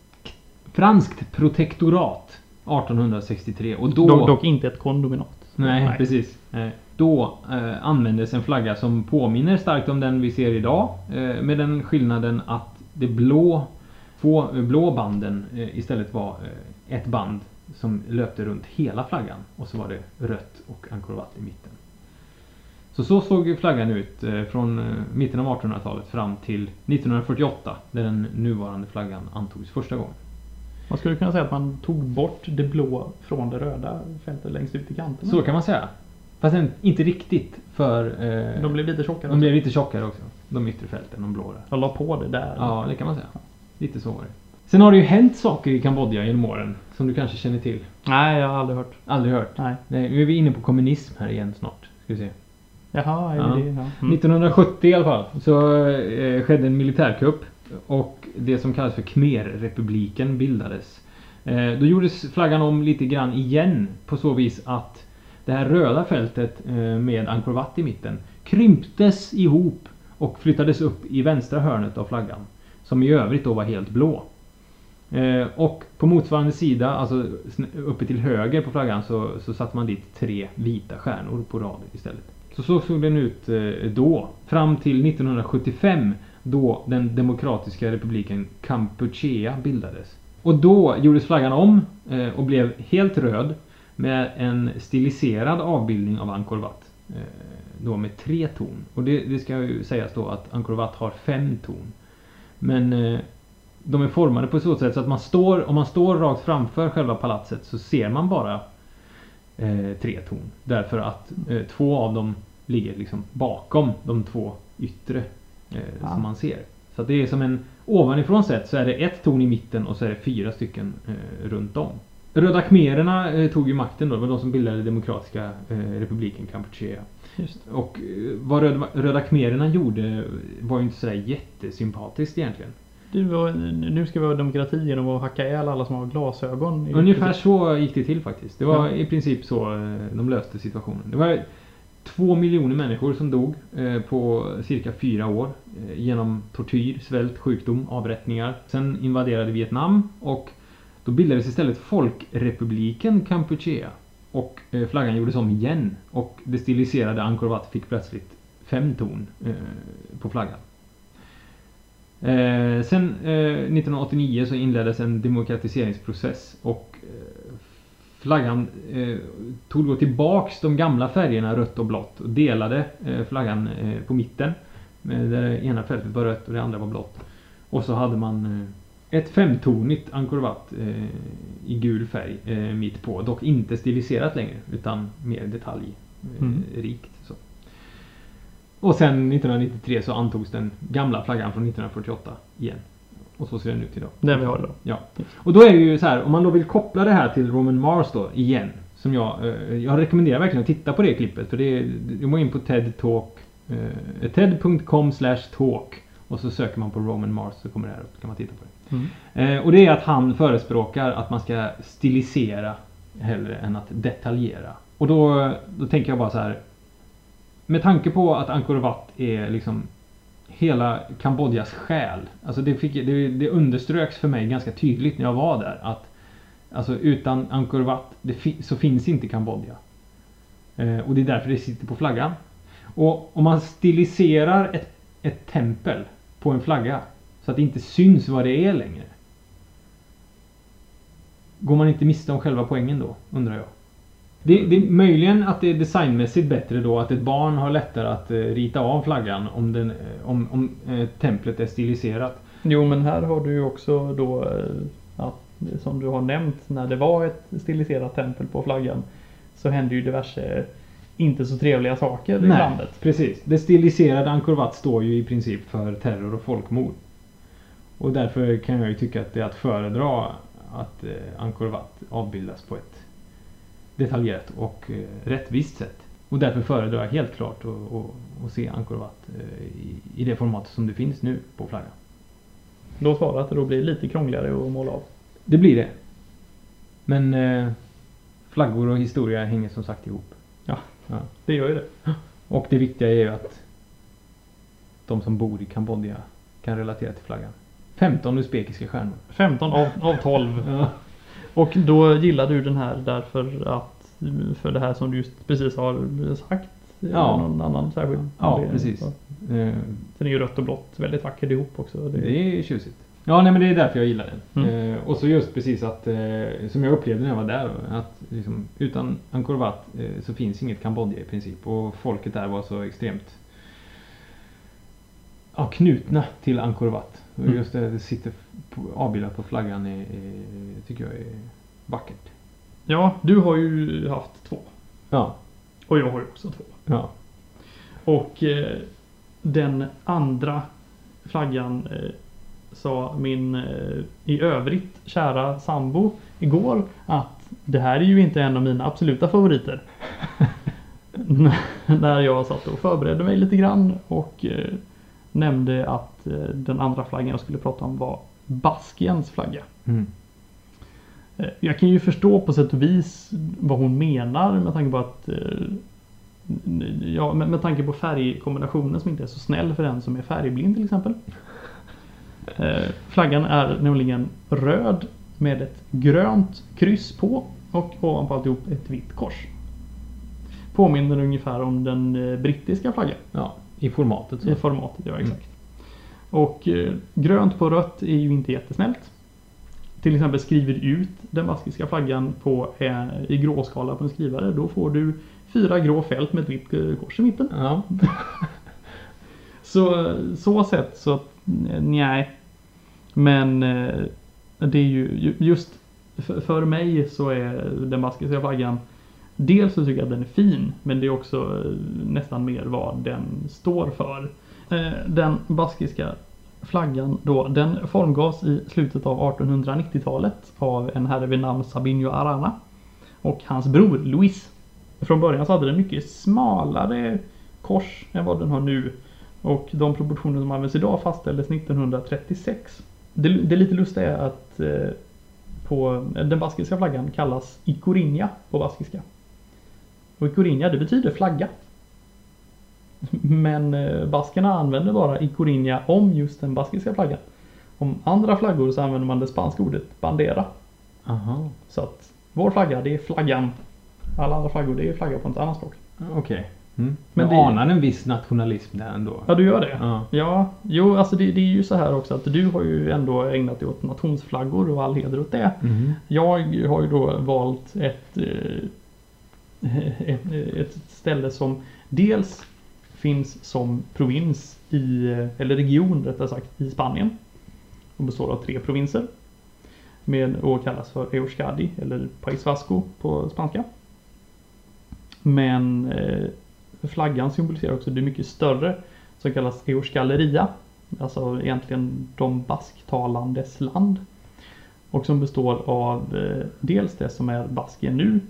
franskt protektorat 1863 och då...
Dock, dock inte ett kondominat.
Nej,
Nej.
precis. Nej. Då eh, användes en flagga som påminner starkt om den vi ser idag. Eh, med den skillnaden att det blå, eh, blå banden eh, istället var eh, ett band som löpte runt hela flaggan. Och så var det rött och Angkor i mitten. Så så såg flaggan ut eh, från eh, mitten av 1800-talet fram till 1948 där den nuvarande flaggan antogs första gången.
Man skulle kunna säga att man tog bort det blå från det röda fältet längst ut i kanten.
Så kan man säga. Fast inte riktigt för eh,
De blev lite tjockare.
de blev lite tjockare också. De yttre fälten, de blå där.
Jag la på det där.
Ja, det kan man säga. Lite så var det. Sen har det ju hänt saker i Kambodja genom åren som du kanske känner till.
Nej, jag har aldrig hört.
Aldrig hört.
Nej.
Nej, nu är vi inne på kommunism här igen snart. Ska vi se.
Jaha, är
Ja.
det? Ja. Mm.
1970 i alla fall så eh, skedde en militärkupp och det som kallas för Khmerrepubliken bildades. Eh, då gjordes flaggan om lite grann igen på så vis att det här röda fältet eh, med Angkor Wat i mitten krymptes ihop och flyttades upp i vänstra hörnet av flaggan. Som i övrigt då var helt blå. Eh, och på motsvarande sida, alltså uppe till höger på flaggan så, så satte man dit tre vita stjärnor på rad istället. Så så såg den ut eh, då. Fram till 1975 då den demokratiska republiken Kampuchea bildades. Och då gjordes flaggan om eh, och blev helt röd med en stiliserad avbildning av Angkor Wat. Eh, då med tre ton. Och det, det ska ju sägas då att Angkor Wat har fem ton. Men eh, de är formade på så sätt så att man står, om man står rakt framför själva palatset så ser man bara eh, tre ton. Därför att eh, två av dem ligger liksom bakom de två yttre eh,
Ah.
som man ser. Så det är som en ovanifrån sett så är det ett torn i mitten och så är det fyra stycken eh, runt om. Röda khmererna eh, tog ju makten då. Det var de som bildade Demokratiska eh, republiken Kampuchea. Och eh, vad Röda, Röda khmererna gjorde var ju inte sådär jättesympatiskt egentligen.
Du, var- nu ska vi ha demokrati genom att hacka ihjäl alla som har glasögon.
Ungefär så gick det till faktiskt. Det var
Ja.
i princip så eh, de löste situationen. Det var två miljoner människor som dog eh, på cirka fyra år eh, genom tortyr, svält, sjukdom, avrättningar. Sen invaderade Vietnam och då bildades istället Folkrepubliken Kampuchea. Och eh, flaggan gjordes om igen och det stiliserade Angkor Wat fick plötsligt fem ton på flaggan. Eh, sen eh, 1989 så inleddes en demokratiseringsprocess och flaggan eh, tog då tillbaks de gamla färgerna rött och blått och delade eh, flaggan eh, på mitten. Eh, där det ena fältet var rött och det andra var blått. Och så hade man eh, ett femtonigt Angkor eh, i gul färg eh, mitt på. Dock inte stiliserat längre utan mer detaljrikt. Eh,
Mm.
Och sen 1993 så antogs den gamla flaggan från 1948 igen. Och så ser den ut idag.
Den vi har idag.
Ja. Och då är det ju så här, om man då vill koppla det här till Roman Mars då, igen. Som jag, eh, jag rekommenderar verkligen att titta på det klippet. För det är, du går in på TED Talk, eh, ted.com slash talk. Och så söker man på Roman Mars så kommer det här upp, kan man titta på det.
Mm.
Eh, och det är att han förespråkar att man ska stilisera hellre än att detaljera. Och då, då tänker jag bara så här. Med tanke på att Angkor Wat är liksom hela Kambodjas själ. Alltså det, fick, det, det underströks för mig ganska tydligt när jag var där att alltså utan Angkor Wat det fi, så finns inte Kambodja. Eh, och det är därför det sitter på flaggan. Och om man stiliserar ett, ett tempel på en flagga så att det inte syns vad det är längre. Går man inte miste om själva poängen då, undrar jag. Det, det är möjligen att det är designmässigt bättre då att ett barn har lättare att eh, rita av flaggan om, den, eh, om, om eh, templet är stiliserat.
Jo, men här har du ju också då att, som du har nämnt, när det var ett stiliserat tempel på flaggan så hände ju diverse inte så trevliga saker i
Nej.
landet.
Precis. Det stiliserade Angkor Wat står ju i princip för terror och folkmord. Och därför kan jag ju tycka att det är att föredra att Angkor Wat avbildas på ett detaljerat och eh, rättvist sätt. Och därför föredrar jag helt klart att, se Angkor Wat eh, i, i det format som det finns nu på flaggan.
Låt vara att det då blir lite krångligare att måla av.
Det blir det. Men eh, flaggor och historia hänger som sagt ihop.
Det gör ju det.
Och det viktiga är ju att de som bor i Kambodja kan relatera till flaggan. 15 usbekiska stjärnor.
15 av, av 12.
Ja.
Och då gillar du den här därför att för det här som du just precis har sagt.
Ja.
Någon annan särskild
Ja,
anledning.
precis.
Så.
Eh,
Sen är ju rött och blått väldigt vackert ihop också. Det,
Det är tjusigt. Ja, nej men det är därför jag gillar den.
Mm.
Eh, och så just precis att, eh, som jag upplevde när jag var där, att liksom, utan Angkor Wat eh, så finns inget Kambodja i princip. Och folket där var så extremt ja, knutna till Angkor Wat.
Mm.
just det, det sitter avbildat på flaggan är, är, tycker jag är vackert.
Ja, du har ju haft två.
Ja,
Och jag har ju också två.
ja.
Och eh, den andra flaggan eh, sa min eh, i övrigt kära sambo igår att det här är ju inte en av mina absoluta favoriter. När jag satt och förberedde mig lite grann och eh, nämnde att eh, den andra flaggan jag skulle prata om var Baskiens flagga.
Mm.
Eh, Jag kan ju förstå på sätt och vis vad hon menar med tanke på att eh, Ja, med, med tanke på färgkombinationen som inte är så snäll för den som är färgblind till exempel. Flaggan är nämligen röd med ett grönt kryss på och ovanpå alltihop ett vitt kors. Påminner ungefär om den brittiska flaggan
ja, i formatet så.
i formatet. Ja, exakt. Och eh, grönt på rött är ju inte jättesnällt. Till exempel skriver ut den baskiska flaggan på, eh, i gråskala på en skrivare. Då får du fyra grå fält med ett vitt eh, kors i mitten.
Ja.
Så så sett så nej. Men eh, det är ju ju- just för mig så är den baskiska flaggan Dels så tycker jag att den är fin men det är också eh, nästan mer vad den står för. Eh, den baskiska flaggan då, den formgavs i slutet av 1890-talet av en herre vid namn Sabinho Arana och hans bror Luis. Från början så hade den mycket smalare kors än vad den har nu och de proportioner som används idag fastställdes 1936. Det, det lite lustiga är att eh, på den baskiska flaggan kallas Ikorinja på baskiska. Och Ikorinja det betyder flagga. Men eh, baskerna använder bara Ikorinja om just den baskiska flaggan. Om andra flaggor så använder man det spanska ordet bandera.
Aha.
Så att vår flagga det är flaggan. Alla andra flaggor det är flagga på ett annat språk.
Okej. Mm.
Men det-
anar en viss nationalism där ändå.
Ja du gör det?
Ja.
Ja, jo alltså det, det är ju så här också att du har ju ändå ägnat dig åt nationsflaggor och all heder åt det.
Mhm.
Jag har ju då valt ett, eh, ett, ett ställe som dels finns som provins i, eller region rättare sagt, i Spanien. Och består av tre provinser. Med, och kallas för Euskadi eller País Vasco på spanska. Men eh, flaggan symboliserar också det mycket större som kallas Euskaleria. Alltså egentligen de basktalandes land. Och som består av eh, dels det som är Baskien nu,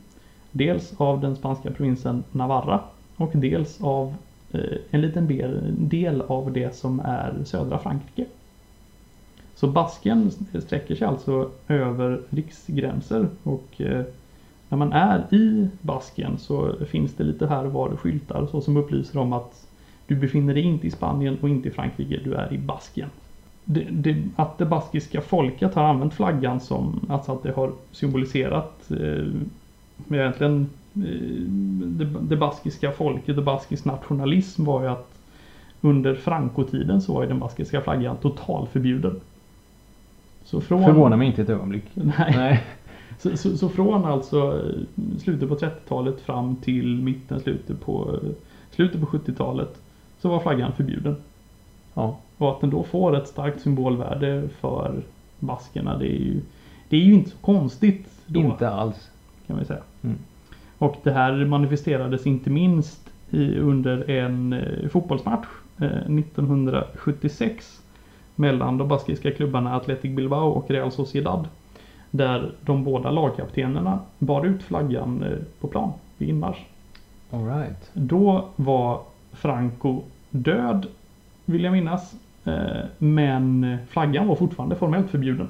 dels av den spanska provinsen Navarra och dels av eh, en liten del, av det som är södra Frankrike. Så Baskien sträcker sig alltså över riksgränser och eh, när man är i Baskien så finns det lite här och var skyltar så som upplyser om att du befinner dig inte i Spanien och inte i Frankrike, du är i Baskien. Det, det, att det baskiska folket har använt flaggan som, alltså att det har symboliserat eh, egentligen eh, det, det baskiska folket och baskisk nationalism var ju att under Franco-tiden så var ju den baskiska flaggan totalförbjuden. Så från...
Förvånar mig inte ett ögonblick.
Nej.
Nej.
Så, så, så från alltså eh, slutet på 30-talet fram till mitten, slutet på, eh, slutet på 70-talet så var flaggan förbjuden.
Ja.
Och att den då får ett starkt symbolvärde för baskerna det är ju, det är ju inte så konstigt då,
Inte alls.
Kan vi säga.
Mm.
Och det här manifesterades inte minst i, under en eh, fotbollsmatch eh, 1976 mellan de baskiska klubbarna Athletic Bilbao och Real Sociedad. Där de båda lagkaptenerna bar ut flaggan eh, på plan vid inmarsch.
All right.
Då var Franco död, vill jag minnas. Eh, Men flaggan var fortfarande formellt förbjuden.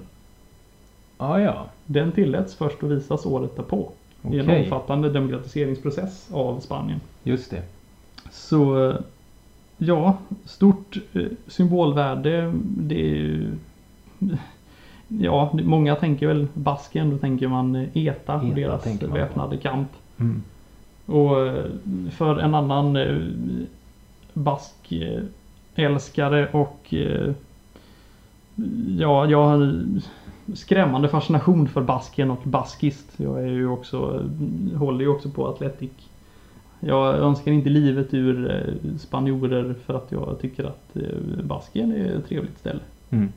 Ah, ja,
Den tilläts först att visas året därpå. I en omfattande demokratiseringsprocess av Spanien.
Just det.
Så ja, stort eh, symbolvärde. Det är ju... Ja, många tänker väl Basken, då tänker man eh, ETA och deras
man på.
väpnade kamp.
Mm.
Och eh, för en annan eh, bask eh, älskare och ja, jag skrämmande fascination för basken och baskist. Jag är ju också, håller ju också på Atletic. Jag önskar inte livet ur eh, spanjorer för att jag tycker att eh, Basken är ett trevligt ställe.
Mm.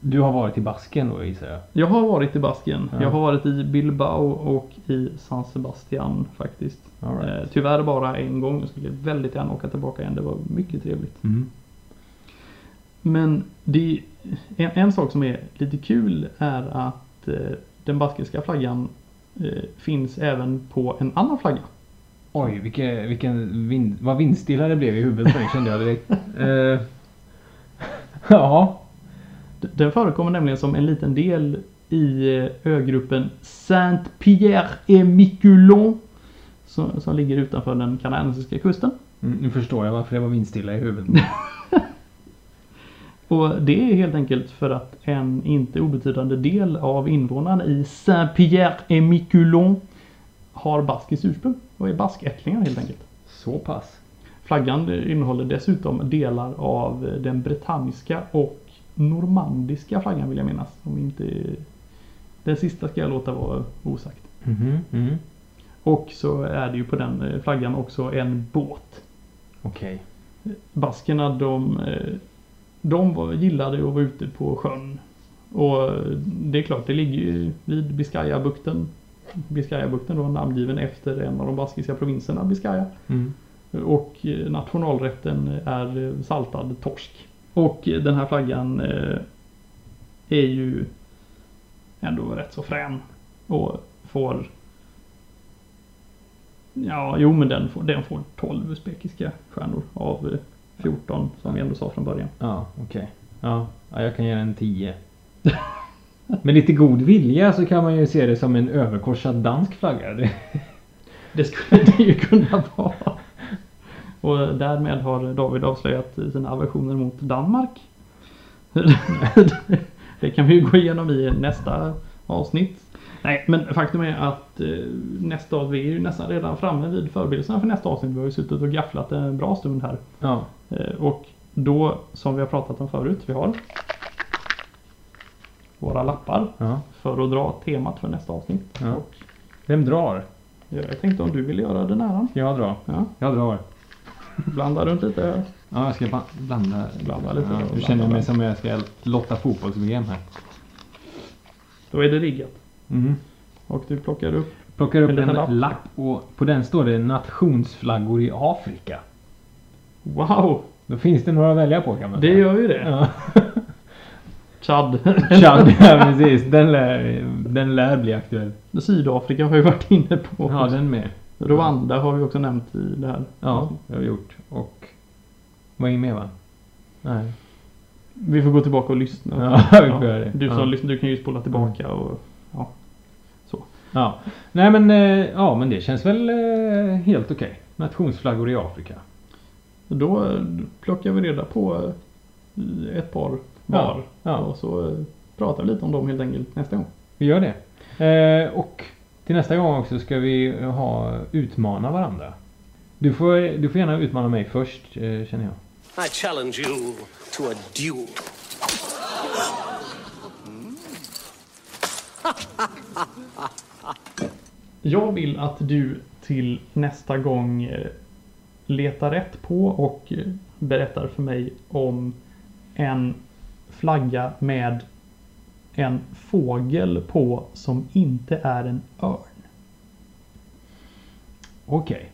Du har varit i Basken då gissar jag?
Jag har varit i Basken.
Ja.
Jag har varit i Bilbao och i San Sebastian faktiskt.
Right.
Eh, tyvärr bara en gång. Jag skulle väldigt gärna åka tillbaka igen. Det var mycket trevligt.
Mm.
Men det, en, en sak som är lite kul är att eh, den baskiska flaggan eh, finns även på en annan flagga.
Oj, vilken, vilken vind, vad vindstilla det blev i huvudet på mig kände jag direkt. Eh, ja.
Den förekommer nämligen som en liten del i ögruppen Saint-Pierre et Miquelon. Som, som ligger utanför den kanadensiska kusten.
Mm, nu förstår jag varför det var vindstilla i huvudet.
Och det är helt enkelt för att en inte obetydande del av invånarna i Saint-Pierre et Miquelon har baskiskt ursprung och är baskättlingar helt enkelt.
Så pass.
Flaggan innehåller dessutom delar av den brittanniska och normandiska flaggan vill jag minnas. Om inte... Den sista ska jag låta vara osagt.
Mhm, mm.
Och så är det ju på den eh, flaggan också en båt.
Okej.
Baskerna de, eh, de var, gillade att vara ute på sjön. Och eh, det är klart, det ligger ju vid Biscayabukten. Biscayabukten då namngiven efter en av de baskiska provinserna, Biscaya.
Mm.
Och eh, nationalrätten är eh, saltad torsk. Och den här flaggan är ju ändå rätt så frän. Och får Ja, jo men den får, den får 12 usbekiska stjärnor av 14 som vi ändå sa från början.
Ja, okej. Ja. ja, jag kan ge den 10. Med lite god vilja så kan man ju se det som en överkorsad dansk flagga. Det-
Det skulle det ju kunna vara. Och därmed har David avslöjat sina aversioner mot Danmark. Det kan vi ju gå igenom i nästa avsnitt. Nej, men faktum är att eh, nästa avsnitt, vi är ju nästan redan framme vid förberedelserna för nästa avsnitt. Vi har ju suttit och gafflat en bra stund här.
Ja.
Eh, och då, som vi har pratat om förut, vi har våra lappar
ja.
för att dra temat för nästa avsnitt.
Ja.
Och
Vem drar?
jag tänkte om du ville göra den äran.
Jag drar.
Ja,
Jag drar.
blanda runt lite.
Ja, jag ska ba- blanda.
Blanda lite
Ja, nu känner jag mig som jag ska lotta fotbolls-VM här.
Då är det riggat.
Mm.
Och du plockar upp.
Plockar upp
En
en
lapp.
lapp och på den står det nationsflaggor i Afrika.
Wow!
Då finns det några att välja på kan man
Det
säga.
gör ju det.
Ja.
Chad.
Chad, ja precis. Den lär, den lär bli aktuell.
Sydafrika har vi varit inne på.
Ja, den med.
Rwanda har vi också nämnt i det här.
Ja, det har vi gjort. Och... Var inget mer va? Nej.
Vi får gå tillbaka och lyssna.
Ja, vi får göra det.
Du som
Ja.
lyssnar, du kan ju spola tillbaka och
Ja. Nej men, eh, ja men det känns väl eh, helt okej. Nationsflaggor i Afrika.
Då eh, plockar vi reda på eh, ett par var.
ja.
Och så eh, pratar vi lite om dem helt enkelt nästa gång.
Vi gör det. Eh, och till nästa gång också ska vi ha utmana varandra. Du får, du får gärna utmana mig först eh, känner jag.
I challenge you to a duel.
Jag vill att du till nästa gång eh, letar rätt på och berättar för mig om en flagga med en fågel på som inte är en örn.
Okej.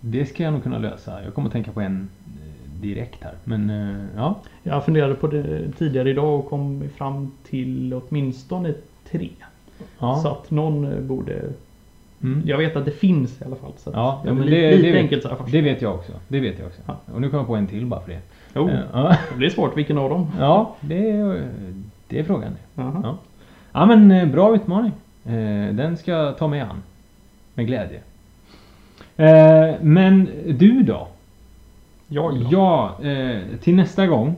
Det ska jag nog kunna lösa. Jag kommer att tänka på en eh, direkt här. Men eh, ja.
Jag funderade på det tidigare idag och kom fram till åtminstone tre.
ja.
Så att någon borde...
Mm.
Jag vet att det finns i alla fall. Så
Ja,
ja, men
det-
lite,
det
enkelt så här först.
Det vet jag också. Det vet jag också.
Ja.
Och nu kommer jag på en till bara för det.
Jo,
Eh, Ja,
det blir svårt. Vilken av dem?
ja det, är, det är frågan.
Jaha.
Ja. Ja men eh, bra utmaning. Eh, Den ska jag ta mig an. Med glädje. Eh, Men du då?
Jag då?
Ja, till nästa gång.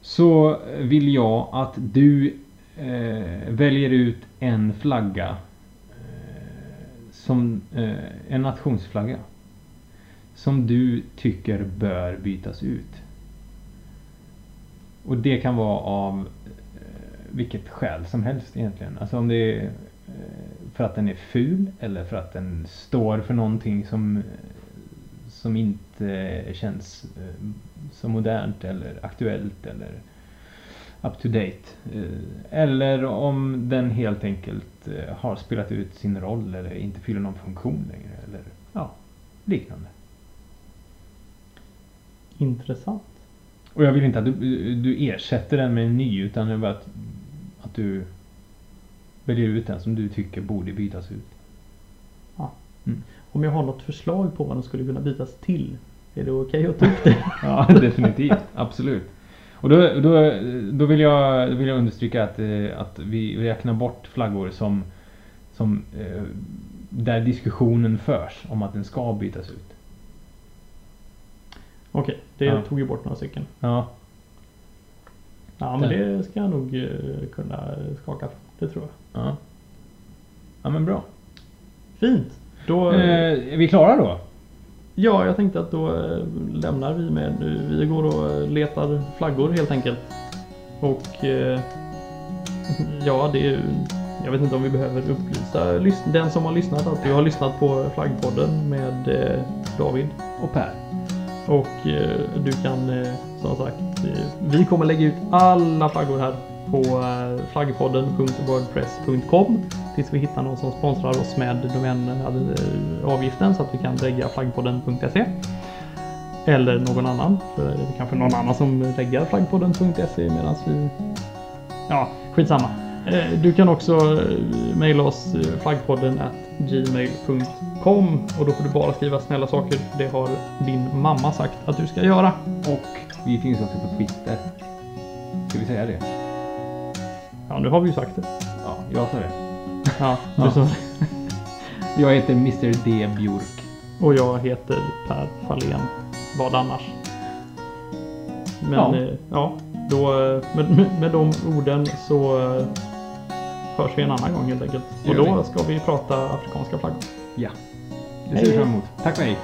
Så vill jag att du väljer ut en flagga. Som eh, en nationsflagga som du tycker bör bytas ut. Och det kan vara av eh, vilket skäl som helst egentligen. Alltså om det är eh, för att den är ful eller för att den står för någonting som, som inte eh, känns eh, så modernt eller aktuellt eller up to date. Eh, Eller om den helt enkelt eh, har spelat ut sin roll eller inte fyller någon funktion längre eller ja, liknande.
Intressant.
Och jag vill inte att du, du ersätter den med en ny utan är bara att, att du väljer ut den som du tycker borde bytas ut.
Om jag har något förslag på vad de skulle kunna bytas till. Är det okej att ta upp det?
Ja, definitivt. Absolut. Och då, då, då, vill jag, då vill jag understryka att, eh, att vi räknar bort flaggor som, som eh, där diskussionen förs om att den ska bytas ut.
Okej, det
Ja.
tog ju bort några stycken.
Ja,
Ja men det ska jag nog eh, kunna skaka fram. Det tror jag.
ja. Ja men bra.
Fint! Då,
Eh, är vi klara då?
Ja, jag tänkte att då eh, lämnar vi med... Vi går och eh, letar flaggor helt enkelt. Och eh, ja, det är. Jag vet inte om vi behöver upplysa lys- den som har lyssnat att du har lyssnat på Flaggpodden med David.
Och Per.
Och du kan som sagt, vi kommer lägga ut alla flaggor här på eh, flaggpodden.wordpress.com tills vi hittar någon som sponsrar oss med domänavgiften eh, så att vi kan regga flaggpodden.se. Eller någon annan, för det är kanske någon annan som reggar flaggpodden.se medan vi... Ja, skitsamma. Eh, du kan också mejla oss flaggpodden at gmail.com och då får du bara skriva snälla saker. Det har din mamma sagt att du ska göra.
Och vi finns också på Twitter. Ska vi säga det?
Ja, nu har vi ju sagt det.
Ja, jag sa det.
Ja, du
Ja.
sa
Jag heter Mr D Björk.
Och jag heter Per Fahlén. Vad annars? Men
Ja.
ja, ja då, eh, med, med- de orden så eh, hörs vi en annan gång helt enkelt.
Det
Och då ska vi prata afrikanska flaggor.
Ja. Det ser vi fram emot. Tack och hej.